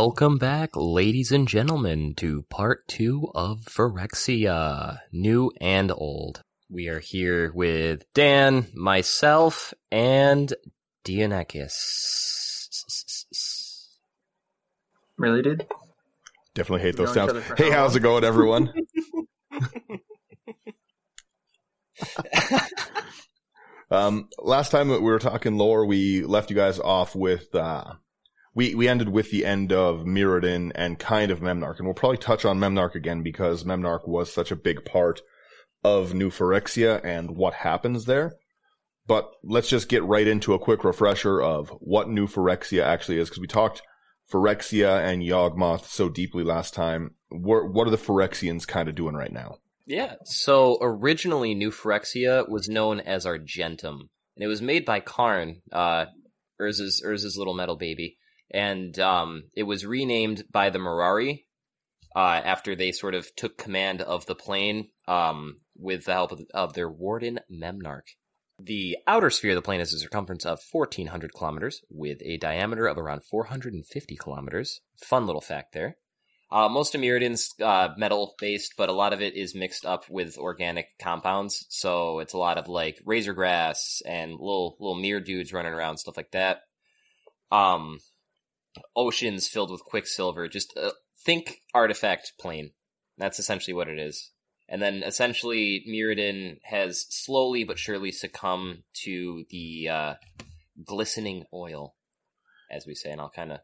Welcome back, ladies and gentlemen, to part two of Phyrexia, new and old. We are here with Dan, myself, and Dianekis. Really did? Definitely hate those sounds. Hey, how's it going, everyone? um, last time we were talking lore, we left you guys off with uh, we we ended with the end of Mirrodin and kind of Memnarch, and we'll probably touch on Memnarch again because Memnarch was such a big part of New Phyrexia and what happens there. But let's just get right into a quick refresher of what New Phyrexia actually is, because we talked Phyrexia and Yawgmoth so deeply last time. What, what are the Phyrexians kind of doing right now? Yeah, so originally New Phyrexia was known as Argentum, and it was made by Karn, uh, Urza's, Urza's little metal baby, and um, it was renamed by the Mirari uh, after they sort of took command of the plane um, with the help of, of their warden Memnarch. The outer sphere of the plane has a circumference of 1,400 kilometers with a diameter of around 450 kilometers. Fun little fact there. Uh, most of Mirrodin's uh, metal based, but a lot of it is mixed up with organic compounds. So it's a lot of like razor grass and little little mirror dudes running around, stuff like that. Um, oceans filled with quicksilver. Just uh, think artifact plane. That's essentially what it is. And then essentially, Mirrodin has slowly but surely succumbed to the uh, glistening oil, as we say, and I'll kind of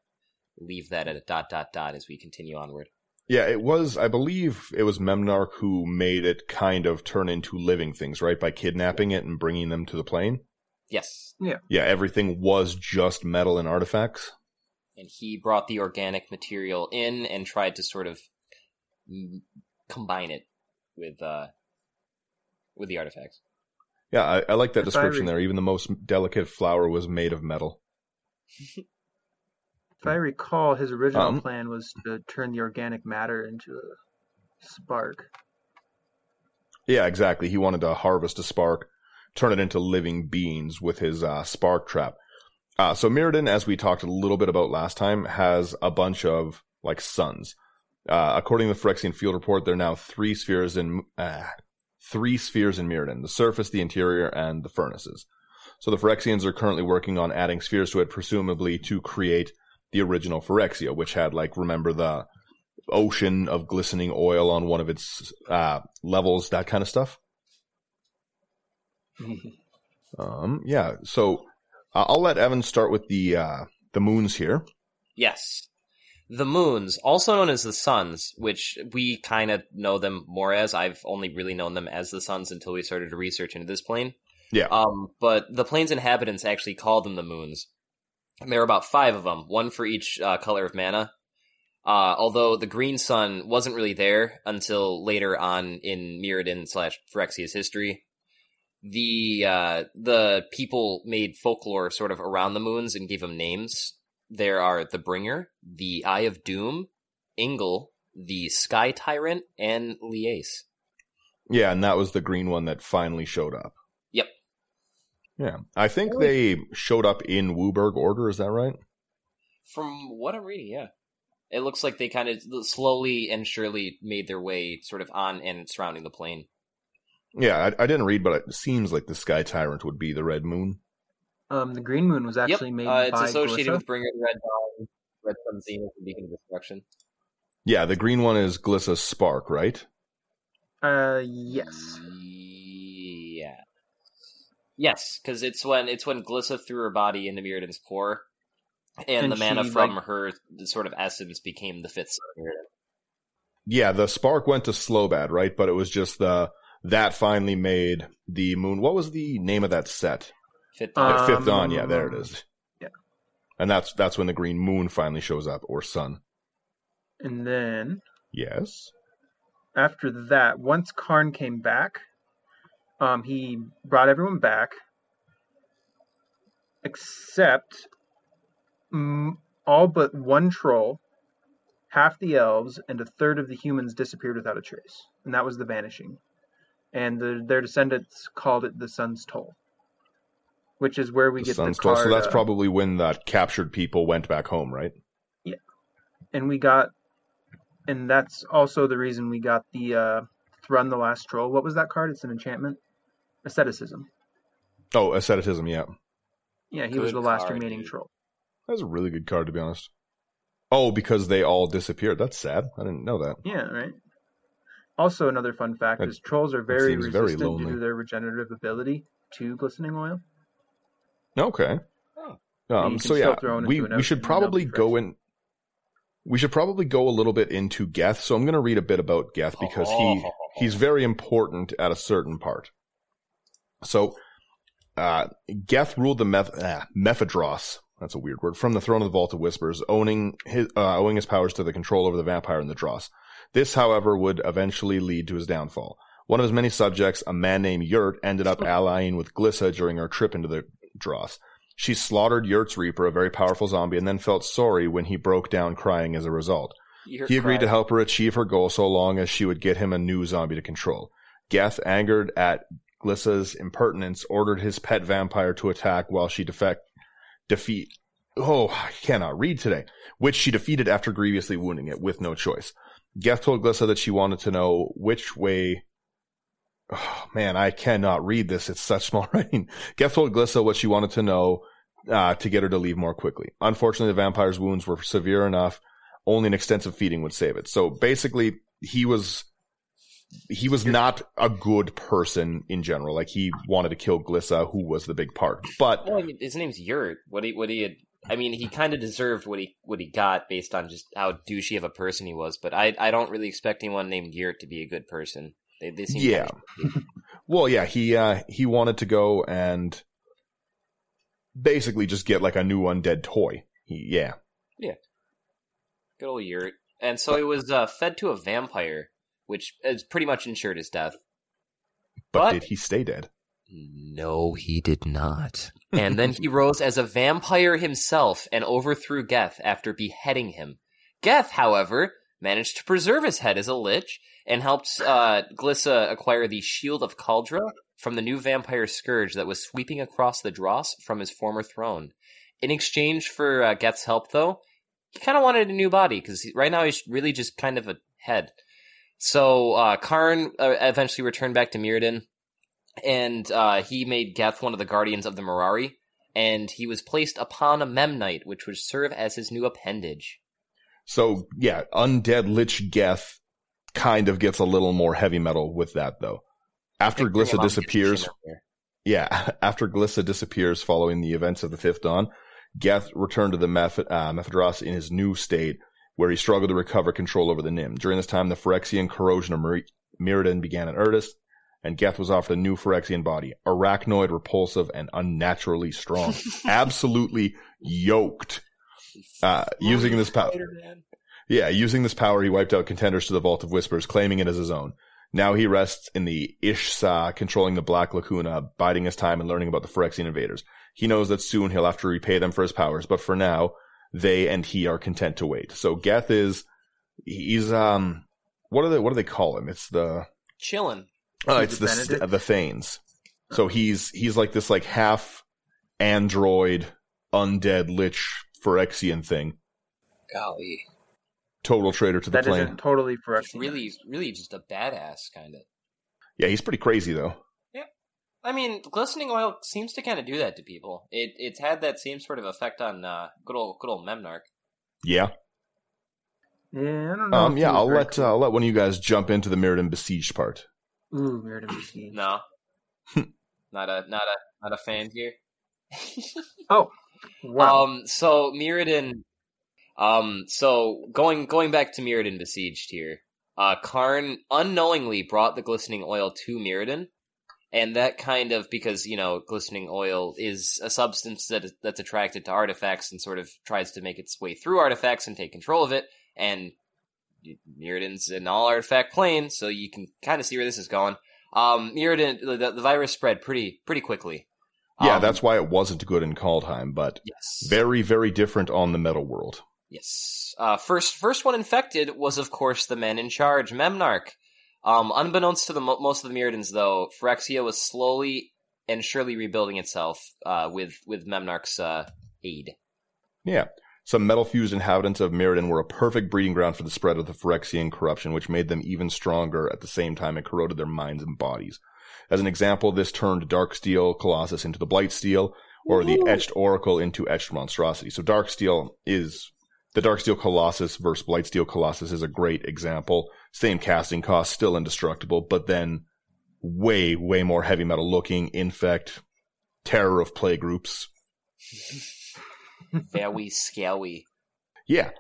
leave that at a dot dot dot as we continue onward. Yeah, it was, I believe it was Memnarch who made it kind of turn into living things, right? By kidnapping it and bringing them to the plane. Yes, Yeah, everything was just metal and artifacts. And he brought the organic material in and tried to sort of combine it with uh with the artifacts. Yeah, I, I like that If description re- there. Even the most delicate flower was made of metal. If I recall, his original Um, plan was to turn the organic matter into a spark. Yeah, exactly. He wanted to harvest a spark, turn it into living beings with his uh, spark trap. Uh, so Mirrodin, as we talked a little bit about last time, has a bunch of like suns. Uh, according to the Phyrexian field report, there are now three spheres in uh, three spheres in Mirrodin: the surface, the interior, and the furnaces. So the Phyrexians are currently working on adding spheres to it, presumably to create the original Phyrexia, which had like remember the ocean of glistening oil on one of its uh, levels, that kind of stuff. Um, yeah. So uh, I'll let Evan start with the uh, the moons here. Yes. The moons, also known as the suns, which we kind of know them more as. I've only really known them as the suns until we started to research into this plane. Yeah. Um, but the plane's inhabitants actually called them the moons. And there are about five of them, one for each uh, color of mana. Uh, although the green sun wasn't really there until later on in Mirrodin slash Phyrexia's history. The uh, the people made folklore sort of around the moons and gave them names. There are the Bringer, the Eye of Doom, Ingle, the Sky Tyrant, and Liace. Yeah, and that was the green one that finally showed up. Yep. Yeah, I think they showed up in WUBRG order. Is that right? From what I'm reading, yeah. It looks like they kind of slowly and surely made their way sort of on and surrounding the plane. Yeah, I, I didn't read, but it seems like the Sky Tyrant would be the Red Moon. Um, the green moon was actually yep, made uh, it's by associated Glissa. with Bringer, the Red Dawn, Red Sun Zenith, and Beacon of Destruction. Yeah, the green one is Glissa Spark, right? Uh, yes. Yeah. Yes, because it's when it's when Glissa threw her body into Mirrodin's core, and, And the mana she, from like- her sort of essence became the fifth son of Mirrodin. Yeah, the Spark went to Slobad, right? But it was just the that finally made the moon. What was the name of that set? Fifth Like Fifth Dawn. Yeah, there it is. yeah. And that's that's when the green moon finally shows up, or sun. And then Yes. after that, once Karn came back, um, he brought everyone back, except mm, all but one troll, half the elves, and a third of the humans disappeared without a trace, and that was the vanishing. And the, their descendants called it the Sun's Toll, which is where we The get sun's the toll. card. So that's uh, probably when the captured people went back home, right? Yeah, and we got, and that's also the reason we got the uh, Thrun the Last Troll. What was that card? It's an enchantment. Asceticism. Oh, asceticism. Yeah, Yeah, he was the last card, remaining dude. troll. that's a really good card to be honest. Oh, because they all disappeared. That's sad. I didn't know that. Yeah, right. Also, another fun fact That is trolls are very seems very resistant lonely. due to their regenerative ability to glistening oil. Okay. You Um, can so still yeah, throw it we into an we should and probably be go in. We should probably go a little bit into Geth. So I'm going to read a bit about Geth because he he's very important at a certain part. So, uh, Geth ruled the Meph- ah, Mephidros. That's a weird word. From the throne of the Vault of Whispers, owning his, uh, owing his powers to the control over the vampire and the Dross. This, however, would eventually lead to his downfall. One of his many subjects, a man named Yert, ended up allying with Glissa during her trip into the Dross. She slaughtered Yert's Reaper, a very powerful zombie, and then felt sorry when he broke down crying as a result. You're He agreed to help her achieve her goal so long as she would get him a new zombie to control. Geth, angered at Glissa's impertinence, ordered his pet vampire to attack while she defect, defeat, oh, I cannot read today, which she defeated after grievously wounding it with no choice. Geth told Glissa that she wanted to know which way, oh man, I cannot read this. It's such small writing. Geth told Glissa what she wanted to know, uh, to get her to leave more quickly. Unfortunately, the vampire's wounds were severe enough only an extensive feeding would save it. So basically, he was he was not a good person in general. Like he wanted to kill Glissa, who was the big part. But Well, his name's Yert. What he what he had. I mean, he kind of deserved what he what he got based on just how douchey of a person he was. But I I don't really expect anyone named Yert to be a good person. They, they seem Yeah. well, yeah, he uh he wanted to go and basically just get like a new undead toy. He, yeah. good old Yert. And so he was uh, fed to a vampire, which is pretty much ensured his death. But, But- did he stay dead? No, he did not. and then he rose as a vampire himself and overthrew Geth after beheading him. Geth, however, managed to preserve his head as a lich and helped uh, Glissa acquire the Shield of Kaldra from the new vampire scourge that was sweeping across the Dross from his former throne. In exchange for uh, Geth's help, though, he kind of wanted a new body because right now he's really just kind of a head. So uh, Karn uh, eventually returned back to Mirrodin, and uh, he made Geth one of the guardians of the Mirari, and he was placed upon a Memnite, which would serve as his new appendage. So yeah, undead lich Geth kind of gets a little more heavy metal with that though. After Glissa disappears, Yeah, after Glissa disappears following the events of the Fifth Dawn, Geth returned to the Meph- uh, Mephidros in his new state, where he struggled to recover control over the Nim. During this time, the Phyrexian corrosion of Mir- Mirrodin began in earnest, and Geth was offered a new Phyrexian body, arachnoid, repulsive, and unnaturally strong. Absolutely yoked. Uh, using this power, yeah, using this power, he wiped out contenders to the Vault of Whispers, claiming it as his own. Now he rests in the Ish Sah, controlling the Black Lacuna, biding his time and learning about the Phyrexian invaders. He knows that soon he'll have to repay them for his powers, but for now, they and he are content to wait. So Geth is, he's, um, what do they, what do they call him? It's the, Chillin'. Oh, Is it's the, st- Benedict? the Thanes. So he's, he's like this like half android, undead, lich, Phyrexian thing. Golly. Total traitor to the That plane. not totally Just correct. really, really just a badass, kind of. Yeah, he's pretty crazy though. Yeah, I mean, glistening oil seems to kind of do that to people. It it's had that same sort of effect on uh, good old good old Memnarch. Yeah. Yeah, I don't know. Um, yeah, I'll very let uh, I'll let one of you guys jump into the Mirrodin besieged part. Cool. Ooh, Mirrodin Besieged. No, not a not a not a fan here. oh, Wow. Um, so Mirrodin, um, so going going back to Mirrodin besieged here, uh, Karn unknowingly brought the glistening oil to Mirrodin, and that kind of because you know glistening oil is a substance that is, that's attracted to artifacts and sort of tries to make its way through artifacts and take control of it, and Mirrodin's an all artifact plane, so you can kind of see where this is going. Um, Mirrodin, the, the virus spread pretty pretty quickly. Yeah, Um, that's why it wasn't good in Kaldheim, but yes. very very different on the Metal World. Yes. Uh, first, first one infected was, of course, the man in charge, Memnarch. Um, unbeknownst to the most of the Mirrodins, though, Phyrexia was slowly and surely rebuilding itself uh, with with Memnarch's uh, aid. Yeah. Some metal-fused inhabitants of Mirrodin were a perfect breeding ground for the spread of the Phyrexian corruption, which made them even stronger at the same time and corroded their minds and bodies. As an example, this turned Darksteel Colossus into the Blightsteel, or the Etched Oracle into Etched Monstrosity. So Darksteel is the Darksteel Colossus versus Blightsteel Colossus is a great example. Same casting cost, still indestructible, but then way, way more heavy metal looking, infect, terror of plague groups. Very scary. Yeah.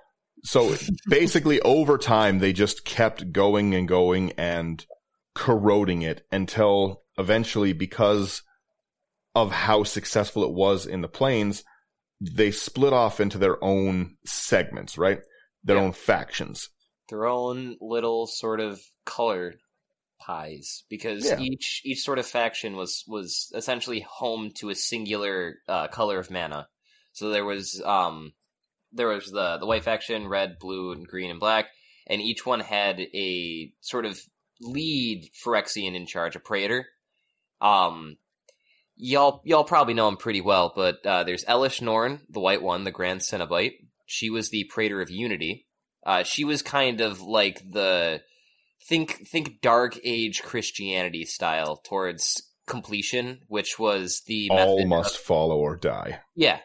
So basically over time, they just kept going and going and corroding it until eventually, because of how successful it was in the plains, they split off into their own segments, right? Their Yeah. own factions. Their own little sort of color pies, because Yeah. each each sort of faction was was essentially home to a singular uh, color of mana. So there was um there was the the white faction, red, blue, and green and black, and each one had a sort of lead Phyrexian in charge, a praetor. Um, y'all y'all probably know him pretty well, but uh, there's Elish Norn, the white one, the Grand Cenobite. She was the praetor of unity. Uh, she was kind of like the think think Dark Age Christianity style towards completion, which was the All method must of- follow or die. yeah.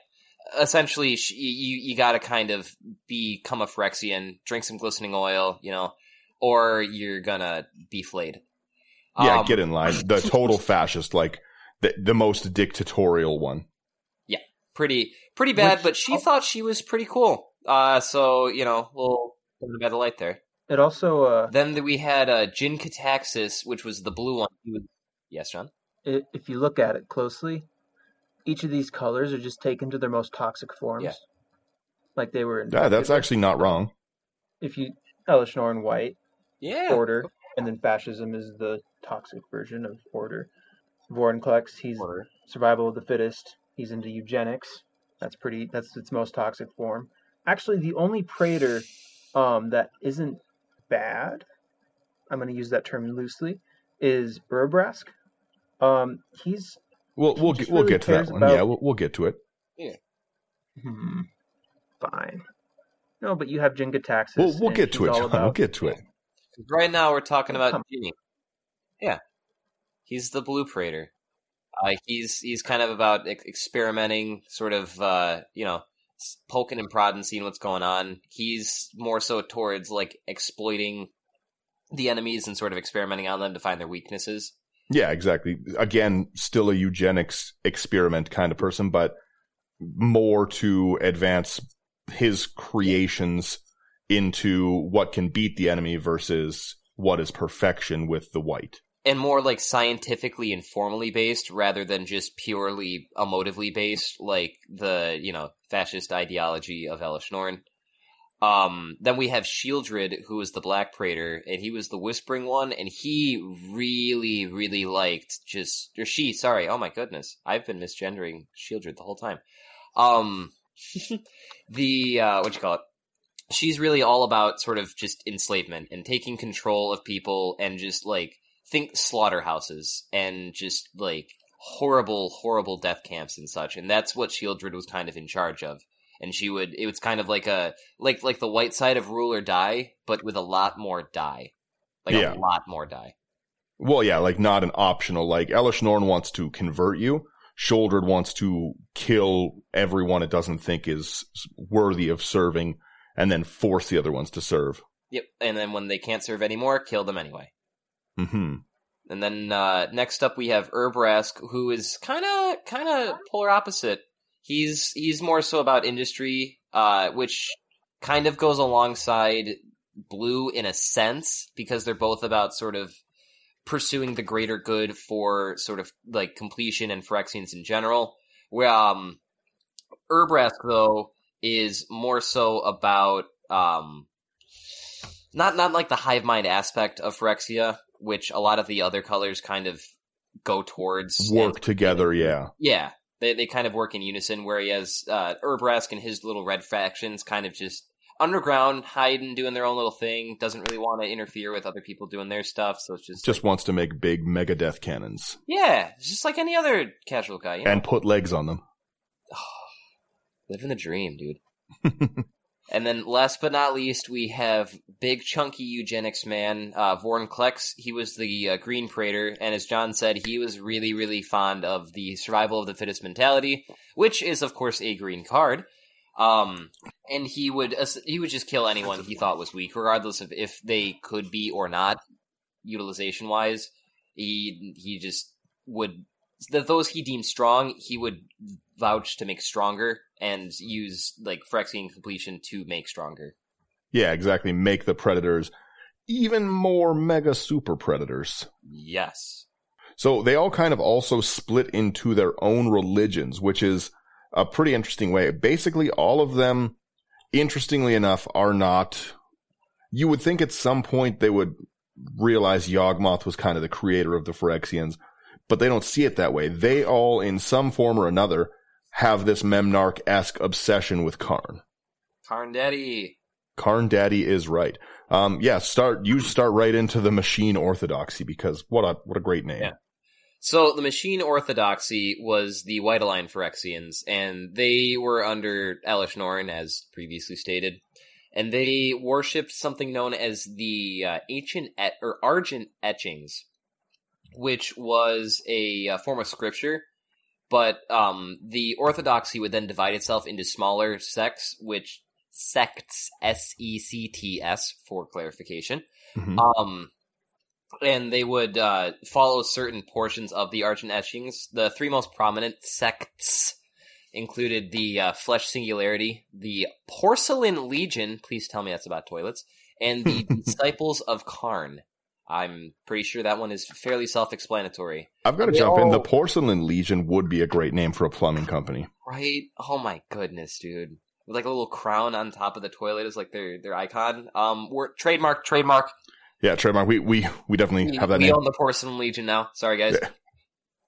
Essentially, sh- you you got to kind of become a Phyrexian, drink some glistening oil, you know, or you're gonna be flayed. Yeah, Um, get in line. The total fascist, like the, the most dictatorial one. Yeah, pretty pretty bad, Which- but she thought she was pretty cool. Uh, so you know, we'll put it by the light there. It also, uh, Then we had uh, Jin-Gitaxias, which was the blue one. He was, yes, John. if you look at it closely, each of these colors are just taken to their most toxic forms. Yeah. Like they were. Yeah, that's actually not wrong. If you Elish Norn white, Yeah, order, and then fascism is the toxic version of order. Vorinclex, he's Order. survival of the fittest. He's into eugenics. That's pretty. That's its most toxic form. Actually, the only praetor um, that isn't bad, I'm going to use that term loosely, is Urbrask. Um, he's We'll we'll just get, we'll really get to that cares one. about- Yeah, we'll, we'll get to it. hmm, fine. No, but you have Jin-Gitaxias. We'll we'll get to it, all John. We'll get to it. Right now, we're talking about Come- Ginny. Yeah, he's the blue praetor. Uh, he's he's kind of about ex- experimenting, sort of, uh, you know, poking and prodding, seeing what's going on. He's more so towards like exploiting the enemies and sort of experimenting on them to find their weaknesses. Yeah, exactly. Again, still a eugenics experiment kind of person, but more to advance his creations into what can beat the enemy versus what is perfection with the white. and more like scientifically and formally based rather than just purely emotively based like the you know fascist ideology of Elish Norn. Um, then we have Sheoldred, who is the Black Praetor, and he was the Whispering one, and he really, really liked just or she. Sorry, oh my goodness, I've been misgendering Sheoldred the whole time. Um, the uh, what you call it? She's really all about sort of just enslavement and taking control of people and just like think slaughterhouses and just like horrible, horrible death camps and such. And that's what Sheoldred was kind of in charge of. And she would, it was kind of like a, like, like the white side of rule or die, but with a lot more die. Like Yeah. a lot more die. Well, yeah, like not an optional. Like Elish Norn wants to convert you. Sheoldred wants to kill everyone it doesn't think is worthy of serving, and then force the other ones to serve. Yep. And then when they can't serve anymore, kill them anyway. mm-hmm And then uh, next up we have Urbrask, who is kind of kind of polar opposite. He's he's more so about industry, uh, which kind of goes alongside Blue in a sense because they're both about sort of pursuing the greater good for sort of like completion and Phyrexians in general. Where um, Urbrask though is more so about um, not not like the hive mind aspect of Phyrexia, which a lot of the other colors kind of go towards. Work And- together, yeah. yeah, they they kind of work in unison. where Whereas uh, Urbrask and his little red factions kind of just underground, hiding, doing their own little thing. Doesn't really want to interfere with other people doing their stuff. So it's just Just wants to make big mega death cannons yeah, just like any other casual guy. You know? and put legs on them. living the dream, dude. And then last but not least, we have big chunky eugenics man, uh, Vorn Klex. He was the uh, Green Praetor, and as John said, he was really, really fond of the survival of the fittest mentality, which is, of course, a green card. Um, and he would he would just kill anyone he thought was weak, regardless of if they could be or not, utilization wise. He he just would the those he deemed strong, he would vouch to make stronger and use like Phyrexian completion to make stronger. Yeah, exactly. Make the predators even more mega super predators. Yes. So they all kind of also split into their own religions, which is a pretty interesting way. Basically, all of them, interestingly enough, are not. You would think at some point they would realize Yawgmoth was kind of the creator of the Phyrexians, but they don't see it that way. They all, in some form or another, have this Memnarch esque obsession with Karn. Karn Daddy. Karn Daddy is right. Um, yeah, start you start right into the machine orthodoxy because what a what a great name. Yeah. So the machine orthodoxy was the White Align Phyrexians, and they were under Elish Norn, as previously stated, and they worshipped something known as the uh, ancient et- or argent etchings, which was a, a form of scripture. But um, the orthodoxy would then divide itself into smaller sects, which sects S E C T S for clarification. Mhm. Um, and they would uh, follow certain portions of the Argent Etchings. The three most prominent sects included the uh, Flesh Singularity, the Porcelain Legion. Please tell me that's about toilets, and the Disciples of Karn. I'm pretty sure that one is fairly self-explanatory, I've got to They jump in. The Porcelain Legion would be a great name for a plumbing company. right? Oh my goodness, dude! With like a little crown on top of the toilet is like their their icon. Um, we're trademark, trademark. Yeah, trademark. We we we definitely We, have that we name. own the Porcelain Legion now. Sorry, guys. Yeah.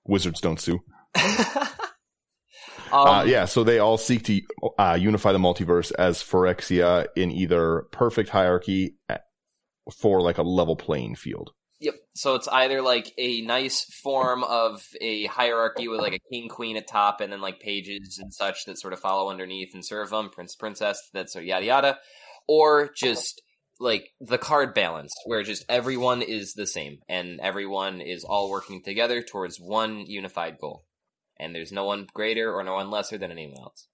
Wizards don't sue. um, uh, yeah, so they all seek to uh, unify the multiverse as Phyrexia in either perfect hierarchy uh, for like a level playing field. Yep. So it's either like a nice form of a hierarchy with like a king, queen at top, and then like pages and such that sort of follow underneath and serve them, prince, princess, that's sort of yada yada, or just like the card balance where just everyone is the same and everyone is all working together towards one unified goal, and there's no one greater or no one lesser than anyone else.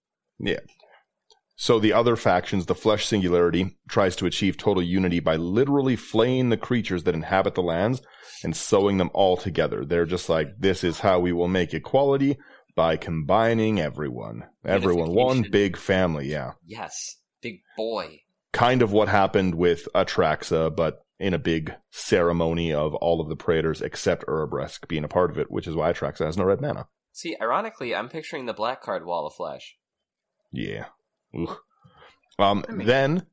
So the other factions, the Flesh Singularity, tries to achieve total unity by literally flaying the creatures that inhabit the lands and sewing them all together. They're just like, this is how we will make equality by combining everyone. Everyone, one big family, yeah. Yes, big boy. Kind of what happened with Atraxa, but in a big ceremony of all of the Praetors except Urabrask being a part of it, which is why Atraxa has no red mana. See, ironically, I'm picturing the black card Wall of Flesh. Yeah. Ugh. Um, then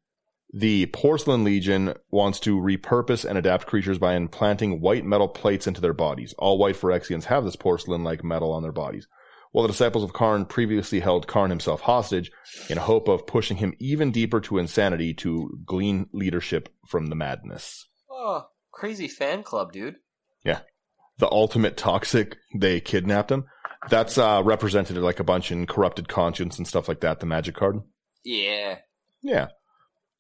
the Porcelain Legion wants to repurpose and adapt creatures by implanting white metal plates into their bodies. All white Phyrexians have this porcelain-like metal on their bodies. While the disciples of Karn previously held Karn himself hostage in hope of pushing him even deeper to insanity to glean leadership from the madness. Oh, crazy fan club, dude. Yeah. The ultimate toxic, they kidnapped him. That's uh, represented like a bunch in corrupted conscience and stuff like that, the magic card. Yeah. Yeah.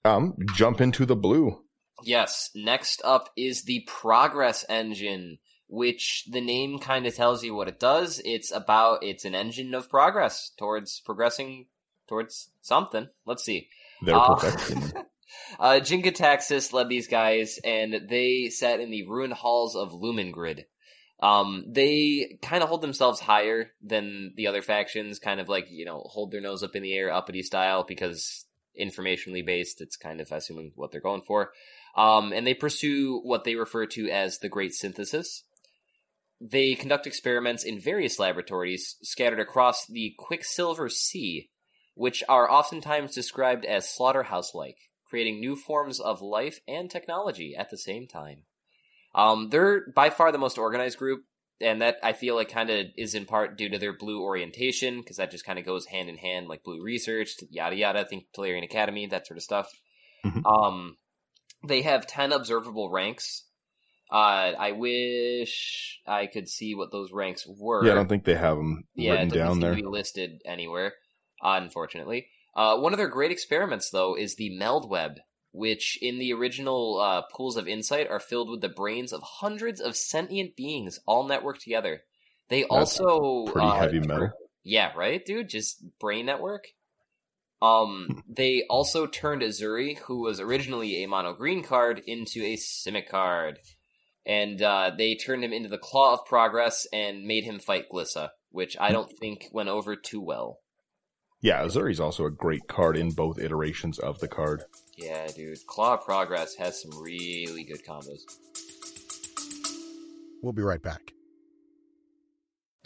Um, jump into the blue. Yes. Next up is the Progress Engine, which the name kind of tells you what it does. It's about it's an engine of progress towards progressing towards something. Let's see. They're Uh, perfection. uh, Jin-Gitaxias led these guys, and they sat in the ruined halls of Lumengrid. Um, they kind of hold themselves higher than the other factions, kind of like, you know, hold their nose up in the air, uppity style, because informationally based, it's kind of assuming what they're going for. Um, and they pursue what they refer to as the Great Synthesis. They conduct experiments in various laboratories scattered across the Quicksilver Sea, which are oftentimes described as slaughterhouse like, creating new forms of life and technology at the same time. Um, they're by far the most organized group, and that I feel like kind of is in part due to their blue orientation, because that just kind of goes hand in hand, like blue research, yada yada. Think Tolarian Academy, that sort of stuff. Mhm. Um, they have ten observable ranks. Uh, I wish I could see what those ranks were. yeah, I don't think they have them Yeah, written down there. to be listed anywhere, unfortunately. Uh, one of their great experiments, though, is the meld web, which in the original uh, pools of insight are filled with the brains of hundreds of sentient beings, all networked together. They That's also Pretty uh, heavy metal. Yeah, right, dude. Just brain network. Um, they also turned Ezuri, who was originally a mono green card, into a Simic card, and uh, they turned him into the Claw of Progress and made him fight Glissa, which I don't think went over too well. Yeah, Ezuri's also a great card in both iterations of the card. Yeah, dude. Claw of Progress has some really good combos. We'll be right back.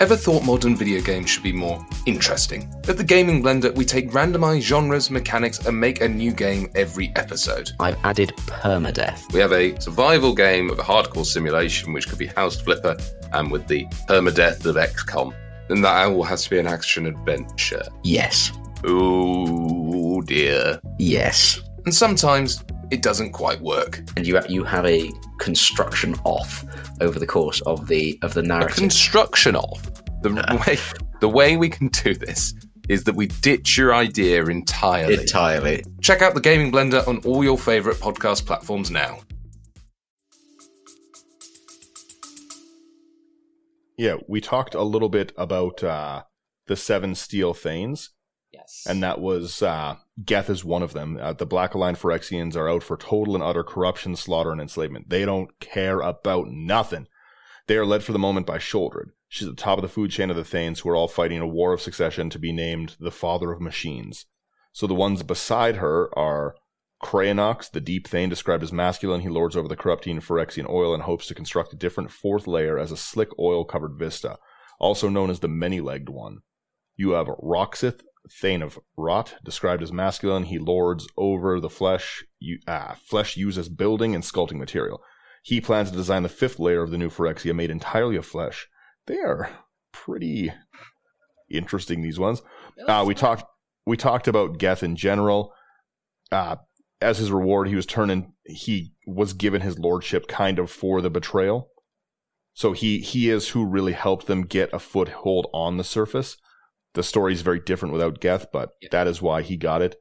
Ever thought modern video games should be more interesting? At the Gaming Blender, we take randomized genres, mechanics, and make a new game every episode. I've added permadeath. We have a survival game of a hardcore simulation, which could be House Flipper, and with the permadeath of XCOM. And that all has to be an action adventure. Yes. Oh dear. Yes. And sometimes it doesn't quite work. And you you have a construction off over the course of the of the A narrative. construction of the way the way we can do this is that we ditch your idea entirely. Entirely. Check out the Gaming Blender on all your favorite podcast platforms now. Yeah, we talked a little bit about uh, the seven steel thanes, Yes. and that was uh, Geth is one of them. Uh, the Black Aligned Phyrexians are out for total and utter corruption, slaughter, and enslavement. They don't care about nothing. They are led for the moment by Sheoldred. She's at the top of the food chain of the Thanes, who are all fighting a war of succession to be named the Father of Machines. So the ones beside her are Kraynox, the Deep Thane, described as masculine. He lords over the corrupting Phyrexian oil and hopes to construct a different fourth layer as a slick oil-covered vista, also known as the Many-Legged One. You have Roxith, Thane of Rot, described as masculine. He lords over the flesh, you, ah, flesh used as building and sculpting material. He plans to design the fifth layer of the new Phyrexia made entirely of flesh. They are pretty interesting, these ones. Uh, we talked we talked about Geth in general. Uh, as his reward, he was turning. He was given his lordship kind of for the betrayal. So he he is who really helped them get a foothold on the surface. The story is very different without Geth, but Yeah. that is why he got it.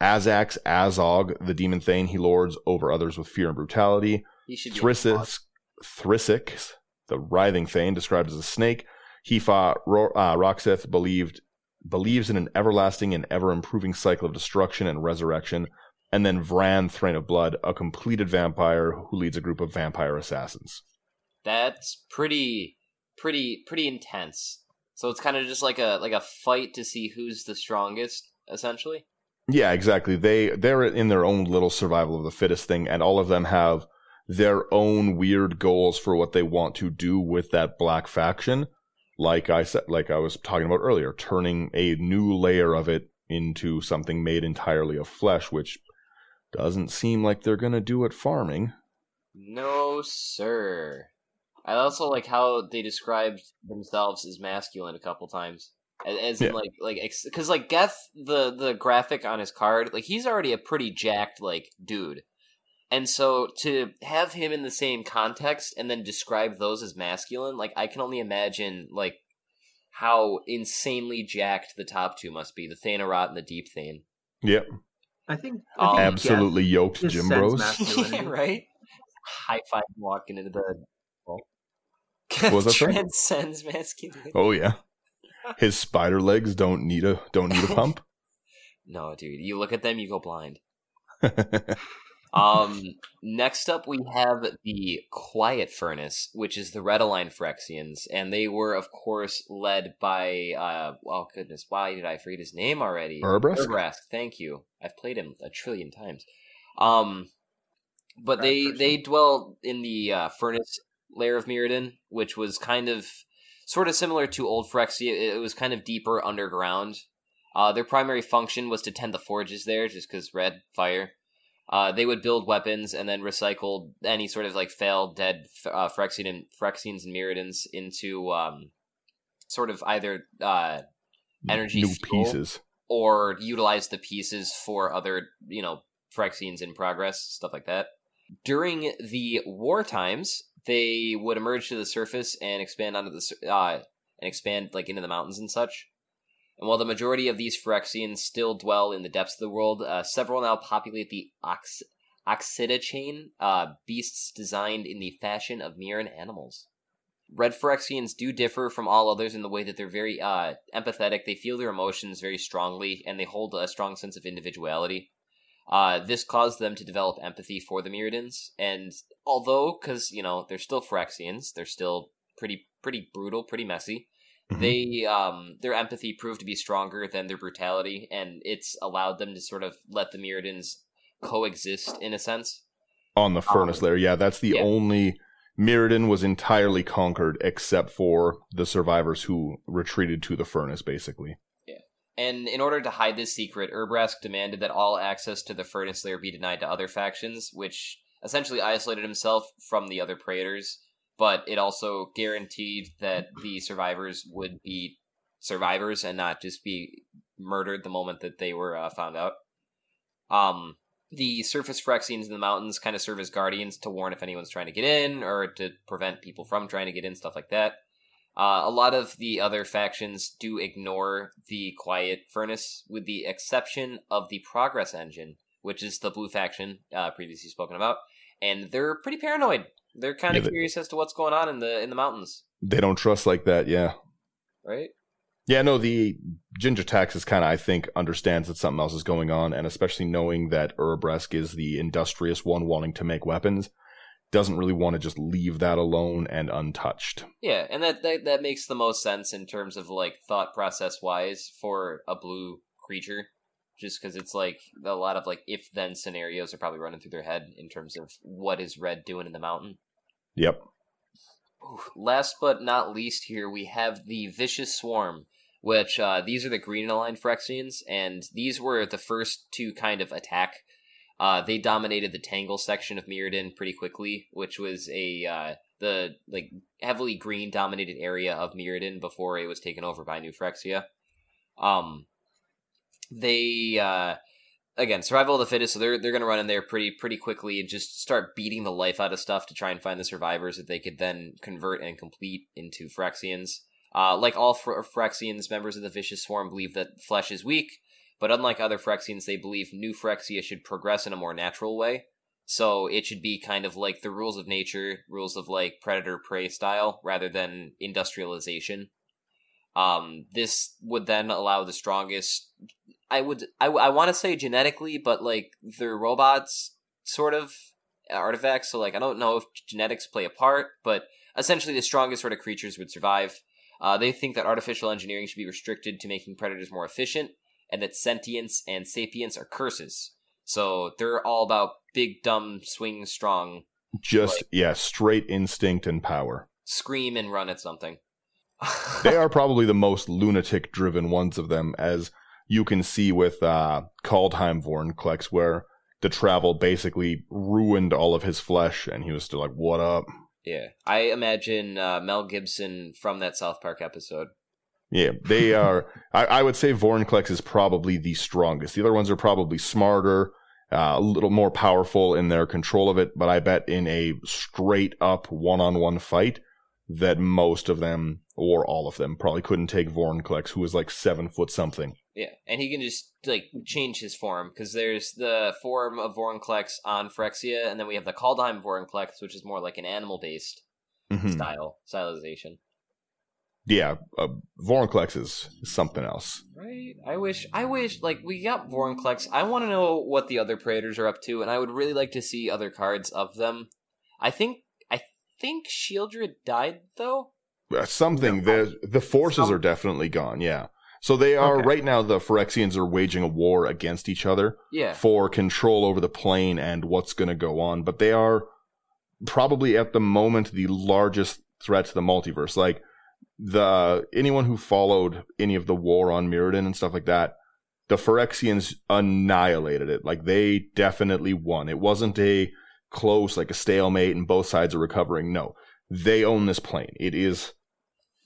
Azax, Azog, the demon thane, he lords over others with fear and brutality. Thrisis, Thrisic, the writhing thane, described as a snake. He fought Ro- uh, Roxith, believed believes in an everlasting and ever improving cycle of destruction and resurrection. And then Vraan, Thrain of Blood, a completed vampire who leads a group of vampire assassins. That's pretty, pretty, pretty intense. So it's kind of just like a like a fight to see who's the strongest, essentially. Yeah, exactly. They they're in their own little survival of the fittest thing, and all of them have their own weird goals for what they want to do with that black faction. Like I said, like I was talking about earlier, turning a new layer of it into something made entirely of flesh, which doesn't seem like they're gonna do at farming. No, sir. I also like how they described themselves as masculine a couple times, as, as Yeah. in like like because like Geth the the graphic on his card, like he's already a pretty jacked like dude, and so to have him in the same context and then describe those as masculine, like I can only imagine like how insanely jacked the top two must be, the Thanorot and the Deep Thane. Yep, I think, Um, I think absolutely yoked Jim sense Bros. yeah, right. High five walking into the. What was that, sorry? Transcends masculinity. Oh yeah, his spider legs don't need a don't need a pump. No, dude. You look at them, you go blind. Um, next up, we have the Quiet Furnace, which is the Red Align Phyrexians, and they were, of course, led by. Uh, oh goodness, why did I forget his name already? Urbrask? Urbrask, thank you. I've played him a trillion times. Um, but Bad they person. they dwell in the uh, furnace layer of Mirrodin, which was kind of sort of similar to old Phyrexia. It it was kind of deeper underground. Uh, their primary function was to tend the forges there, just because red fire. Uh, they would build weapons and then recycle any sort of like failed dead uh, Phyrexian and Phyrexians and Mirrodins into um, sort of either uh, energy new pieces. or utilize the pieces for other, you know, Phyrexians in progress, stuff like that. During the war times, they would emerge to the surface and expand onto the uh, and expand like into the mountains and such. And while the majority of these Phyrexians still dwell in the depths of the world, uh, several now populate the Ox- Oxidda chain, uh, beasts designed in the fashion of Mirran animals. Red Phyrexians do differ from all others in the way that they're very uh, empathetic. They feel their emotions very strongly, and they hold a strong sense of individuality. Uh, this caused them to develop empathy for the Mirrodins, and although, because you know they're still Phyrexians, they're still pretty pretty brutal, pretty messy. Mhm. They um their empathy proved to be stronger than their brutality, and it's allowed them to sort of let the Mirrodins coexist in a sense. on the furnace Um, layer. Yeah, that's the yeah. only Mirrodin was entirely conquered except for the survivors who retreated to the furnace, basically. And in order to hide this secret, Urbrask demanded that all access to the furnace layer be denied to other factions, which essentially isolated himself from the other Praetors, but it also guaranteed that the survivors would be survivors and not just be murdered the moment that they were uh, found out. Um, the surface Phyrexians in the mountains kind of serve as guardians to warn if anyone's trying to get in or to prevent people from trying to get in, stuff like that. Uh, a lot of the other factions do ignore the Quiet Furnace, with the exception of the Progress Engine, which is the blue faction uh, previously spoken about, and they're pretty paranoid. They're kind Yeah, of they- curious as to what's going on in the in the mountains, They don't trust like that, yeah. right? Yeah, no, the Jin-Gitaxias kind of, I think, understands that something else is going on, and especially knowing that Urabrask is the industrious one wanting to make weapons, doesn't really want to just leave that alone and untouched. Yeah, and that, that that makes the most sense in terms of like thought process wise for a blue creature, just because it's like a lot of like if then scenarios are probably running through their head in terms of what is red doing in the mountain. Yep. Last but not least, here we have the Vicious Swarm, which uh, these are the green aligned Phyrexians, and these were the first to kind of attack. Uh, they dominated the Tangle section of Mirrodin pretty quickly, which was a uh, the like heavily green dominated area of Mirrodin before it was taken over by New Phyrexia. Um, they uh, again survival of the fittest, so they're they're gonna run in there pretty pretty quickly and just start beating the life out of stuff to try and find the survivors that they could then convert and complete into Phyrexians. Uh, like all Phy- Phyrexians, members of the Vicious Swarm believe that flesh is weak, but unlike other Phyrexians, they believe new Phyrexia should progress in a more natural way. So it should be kind of like the rules of nature, rules of like predator prey style, rather than industrialization. Um, this would then allow the strongest. I would I, I want to say genetically, but like they're robots, sort of artifacts. So like I don't know if genetics play a part, but essentially the strongest sort of creatures would survive. Uh, they think that artificial engineering should be restricted to making predators more efficient, and that sentience and sapience are curses. So they're all about big, dumb, swing, strong, Just, yeah, straight instinct and power. scream and run at something. They are probably the most lunatic driven ones of them, as you can see with uh, Kaldheim Vornklex, where the travel basically ruined all of his flesh, and he was still like, What up? Yeah, I imagine uh, Mel Gibson from that South Park episode. Yeah, they are. I, I would say Vornklex is probably the strongest. The other ones are probably smarter, uh, a little more powerful in their control of it, but I bet in a straight up one on one fight, that most of them, or all of them, probably couldn't take Vornklex, who was like seven foot something. Yeah, and he can just like change his form because there's the form of Vorinclex on Phyrexia, and then we have the Kaldheim Vorinclex, which is more like an animal based Mhm. style stylization. Yeah, uh, Vorinclex is something else. Right. I wish. I wish. Like we got Vorinclex. I want to know what the other Praetors are up to, and I would really like to see other cards of them. I think. I think Sheoldred died though. Uh, something. The the forces Some- are definitely gone. Yeah. So they are Okay. right now. The Phyrexians are waging a war against each other. Yeah. for control over the plane and what's going to go on, but they are probably at the moment the largest threat to the multiverse. Like the anyone who followed any of the war on Mirrodin and stuff like that, the Phyrexians annihilated it. Like they definitely won. It wasn't a close, like a stalemate, and both sides are recovering. No, they own this plane. It is,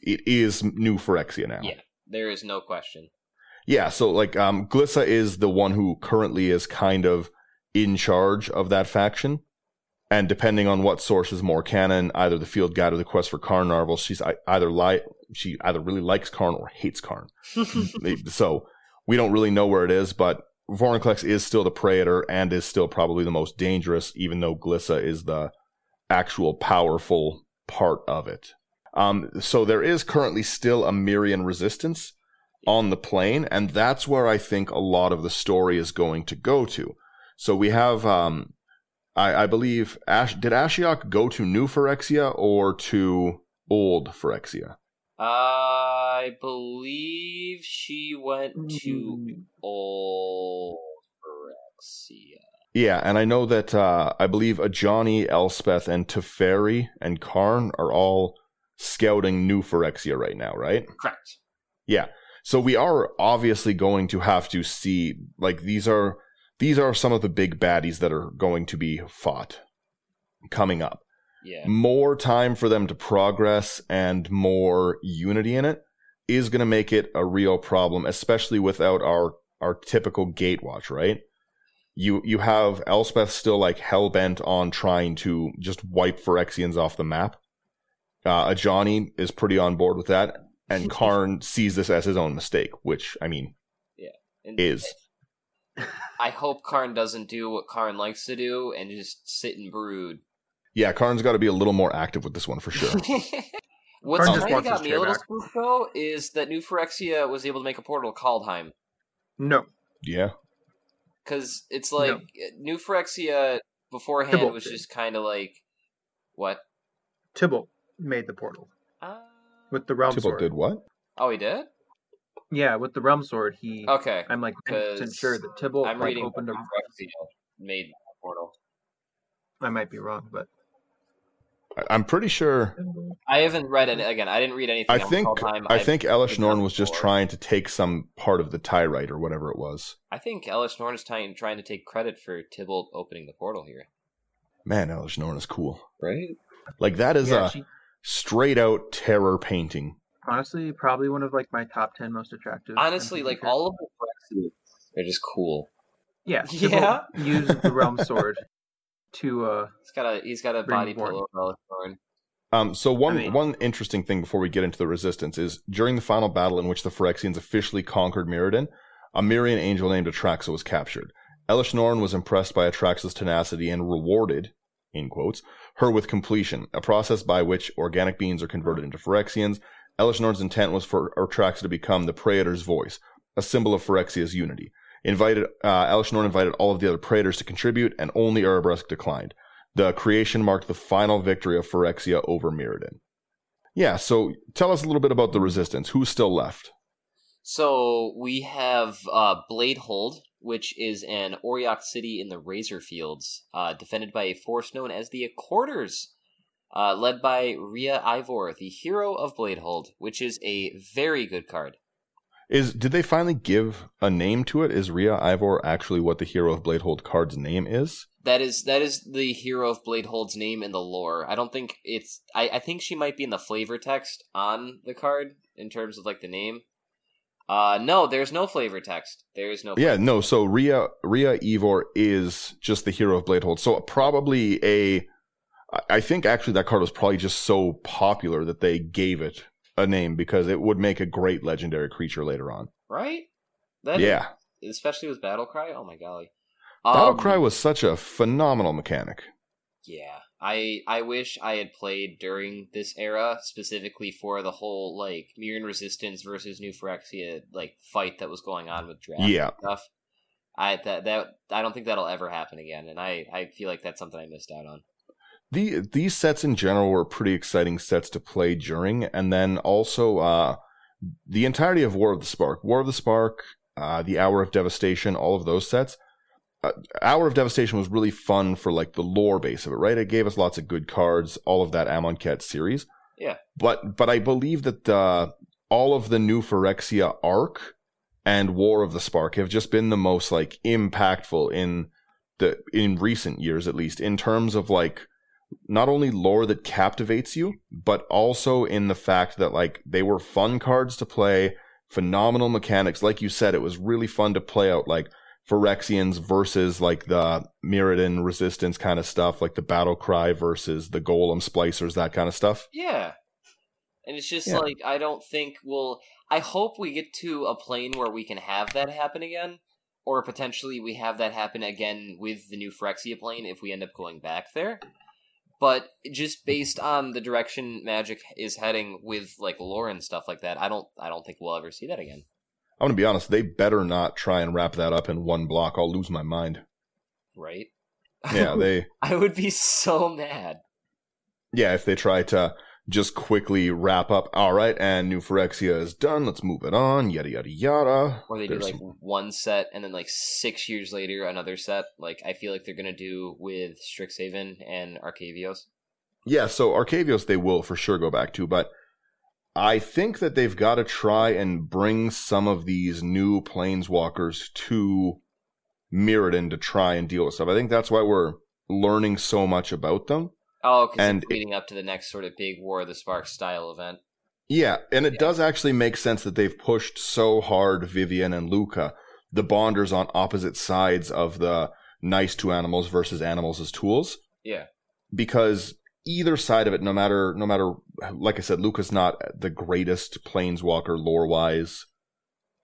it is new Phyrexia now. Yeah. There is no question. Yeah, so like um Glissa is the one who currently is kind of in charge of that faction. And depending on what source is more canon, either the field guide or the quest for Carnarvon, she's either li- she either really likes Karn or hates Karn. They- so we don't really know where it is, but Vorinclex is still the Praetor and is still probably the most dangerous, even though Glissa is the actual powerful part of it. Um, so there is currently still a Mirran resistance on the plane, and that's where I think a lot of the story is going to go to. So we have, um, I, I believe, Ash, did Ashiok go to New Phyrexia or to Old Phyrexia? I believe she went to Mm. old Phyrexia. Yeah, and I know that uh, I believe Ajani, Elspeth, and Teferi and Karn are all scouting New Phyrexia right now, right? Correct. Yeah. So we are obviously going to have to see like these are these are some of the big baddies that are going to be fought coming up. Yeah. More time for them to progress and more unity in it is going to make it a real problem, especially without our our typical gatewatch, right? You you have Elspeth still like hell bent on trying to just wipe Phyrexians off the map. Uh, Ajani is pretty on board with that, and Karn sees this as his own mistake, which I mean And is I hope Karn doesn't do what Karn likes to do and just sit and brood. Yeah. Karn's got to be a little more active with this one for sure. What's Karn just kind of got me a little spooked though is that New Phyrexia was able to make a portal to Kaldheim. No. yeah, Because it's like No. New Phyrexia beforehand Tibalt was did. just kind of like what? Tibalt made the portal Uh, with the realm Tibalt sword. did what? oh, he did. Yeah, with the realm sword, he. Okay, I'm like 100% 'cause sure that Tibalt I'm like, reading opened New a. Made the portal. I might be wrong, but I- I'm pretty sure. I haven't read it again. I didn't read anything. I think Kaldheim. I think Elish done Norn was just trying to take some part of the tie right or whatever it was. I think Elesh Norn is trying trying to take credit for Tibalt opening the portal here. Man, Elesh Norn is cool. Right? Like that is yeah, a she, straight out terror painting. honestly, probably one of like my top ten most attractive. Honestly, like all of the Phyrexians are just cool. Yeah, Yeah. Tibalt used the realm sword to. uh He's got a he's got a body forth. pillow of Um, so one I mean- one interesting thing before we get into the resistance is during the final battle in which the Phyrexians officially conquered Mirrodin, a Mirran angel named Atraxa was captured. Elesh Norn was impressed by Atraxa's tenacity and rewarded, in quotes, her with completion, a process by which organic beings are converted into Phyrexians. Elesh Norn's intent was for Atraxa to become the Praetor's voice, a symbol of Phyrexia's unity. Invited, uh, invited all of the other Praetors to contribute, and only Urabrask declined. The creation marked the final victory of Phyrexia over Mirrodin. Yeah, so tell us a little bit about the resistance. Who's still left? So we have uh, Bladehold, which is an Oriok city in the Razor Fields, uh, defended by a force known as the Accorders, uh, led by Ria Ivor, the hero of Bladehold, which is a very good card. Is did they finally give a name to it? Is Ria Ivor actually what the hero of Bladehold card's name is? That is that is the hero of Bladehold's name in the lore. I don't think it's. I, I think she might be in the flavor text on the card in terms of like the name. Uh, no, there's no flavor text. There is no. Yeah, no. So Rhea Ria Ivor is just the hero of Bladehold. So probably a. I think actually that card was probably just so popular that they gave it a name because it would make a great legendary creature later on. right. That yeah, especially with Battle Cry. Oh my golly. Battle Um, Cry was such a phenomenal mechanic. Yeah, I I wish I had played during this era specifically for the whole like Mirran Resistance versus New Phyrexia like fight that was going on with draft Yeah. stuff. I that that I don't think that'll ever happen again, and I I feel like that's something I missed out on. The these sets in general were pretty exciting sets to play during, and then also uh, the entirety of War of the Spark, War of the Spark, uh, the Hour of Devastation, all of those sets. Uh, Hour of Devastation was really fun for like the lore base of it, right? It gave us lots of good cards, all of that Amonkhet series. Yeah. But but I believe that uh, all of the new Phyrexia arc and War of the Spark have just been the most like impactful in the in recent years at least in terms of like not only lore that captivates you, but also in the fact that like they were fun cards to play, phenomenal mechanics. Like you said, it was really fun to play out like Phyrexians versus like the Mirrodin resistance kind of stuff, like the battle cry versus the golem splicers, that kind of stuff. Yeah, And it's just Yeah. like I don't think we'll. I hope we get to a plane where we can have that happen again, or potentially we have that happen again with the new Phyrexia plane if we end up going back there. But just based on the direction Magic is heading with like lore and stuff like that, I don't. I don't think we'll ever see that again. I'm gonna be honest. They better not try and wrap that up in one block. I'll lose my mind. Right? Yeah, they. I would be so mad. Yeah, if they try to just quickly wrap up. All right, and New Phyrexia is done. Let's move it on. Yada yada yada. Or they do like one set and then like six years later another set. Like I feel like they're gonna do with Strixhaven and Arcavios. Yeah, so Arcavios they will for sure go back to, but I think that they've got to try and bring some of these new planeswalkers to Mirrodin to try and deal with stuff. I think that's why we're learning so much about them. Oh, because And it's leading up to the next sort of big War of the Sparks style event. Yeah, and it Yeah. does actually make sense that they've pushed so hard Vivien and Lukka, the bonders on opposite sides of the nice to animals versus animals as tools. Yeah. because either side of it, no matter no matter like I said, Lukka's not the greatest planeswalker lore wise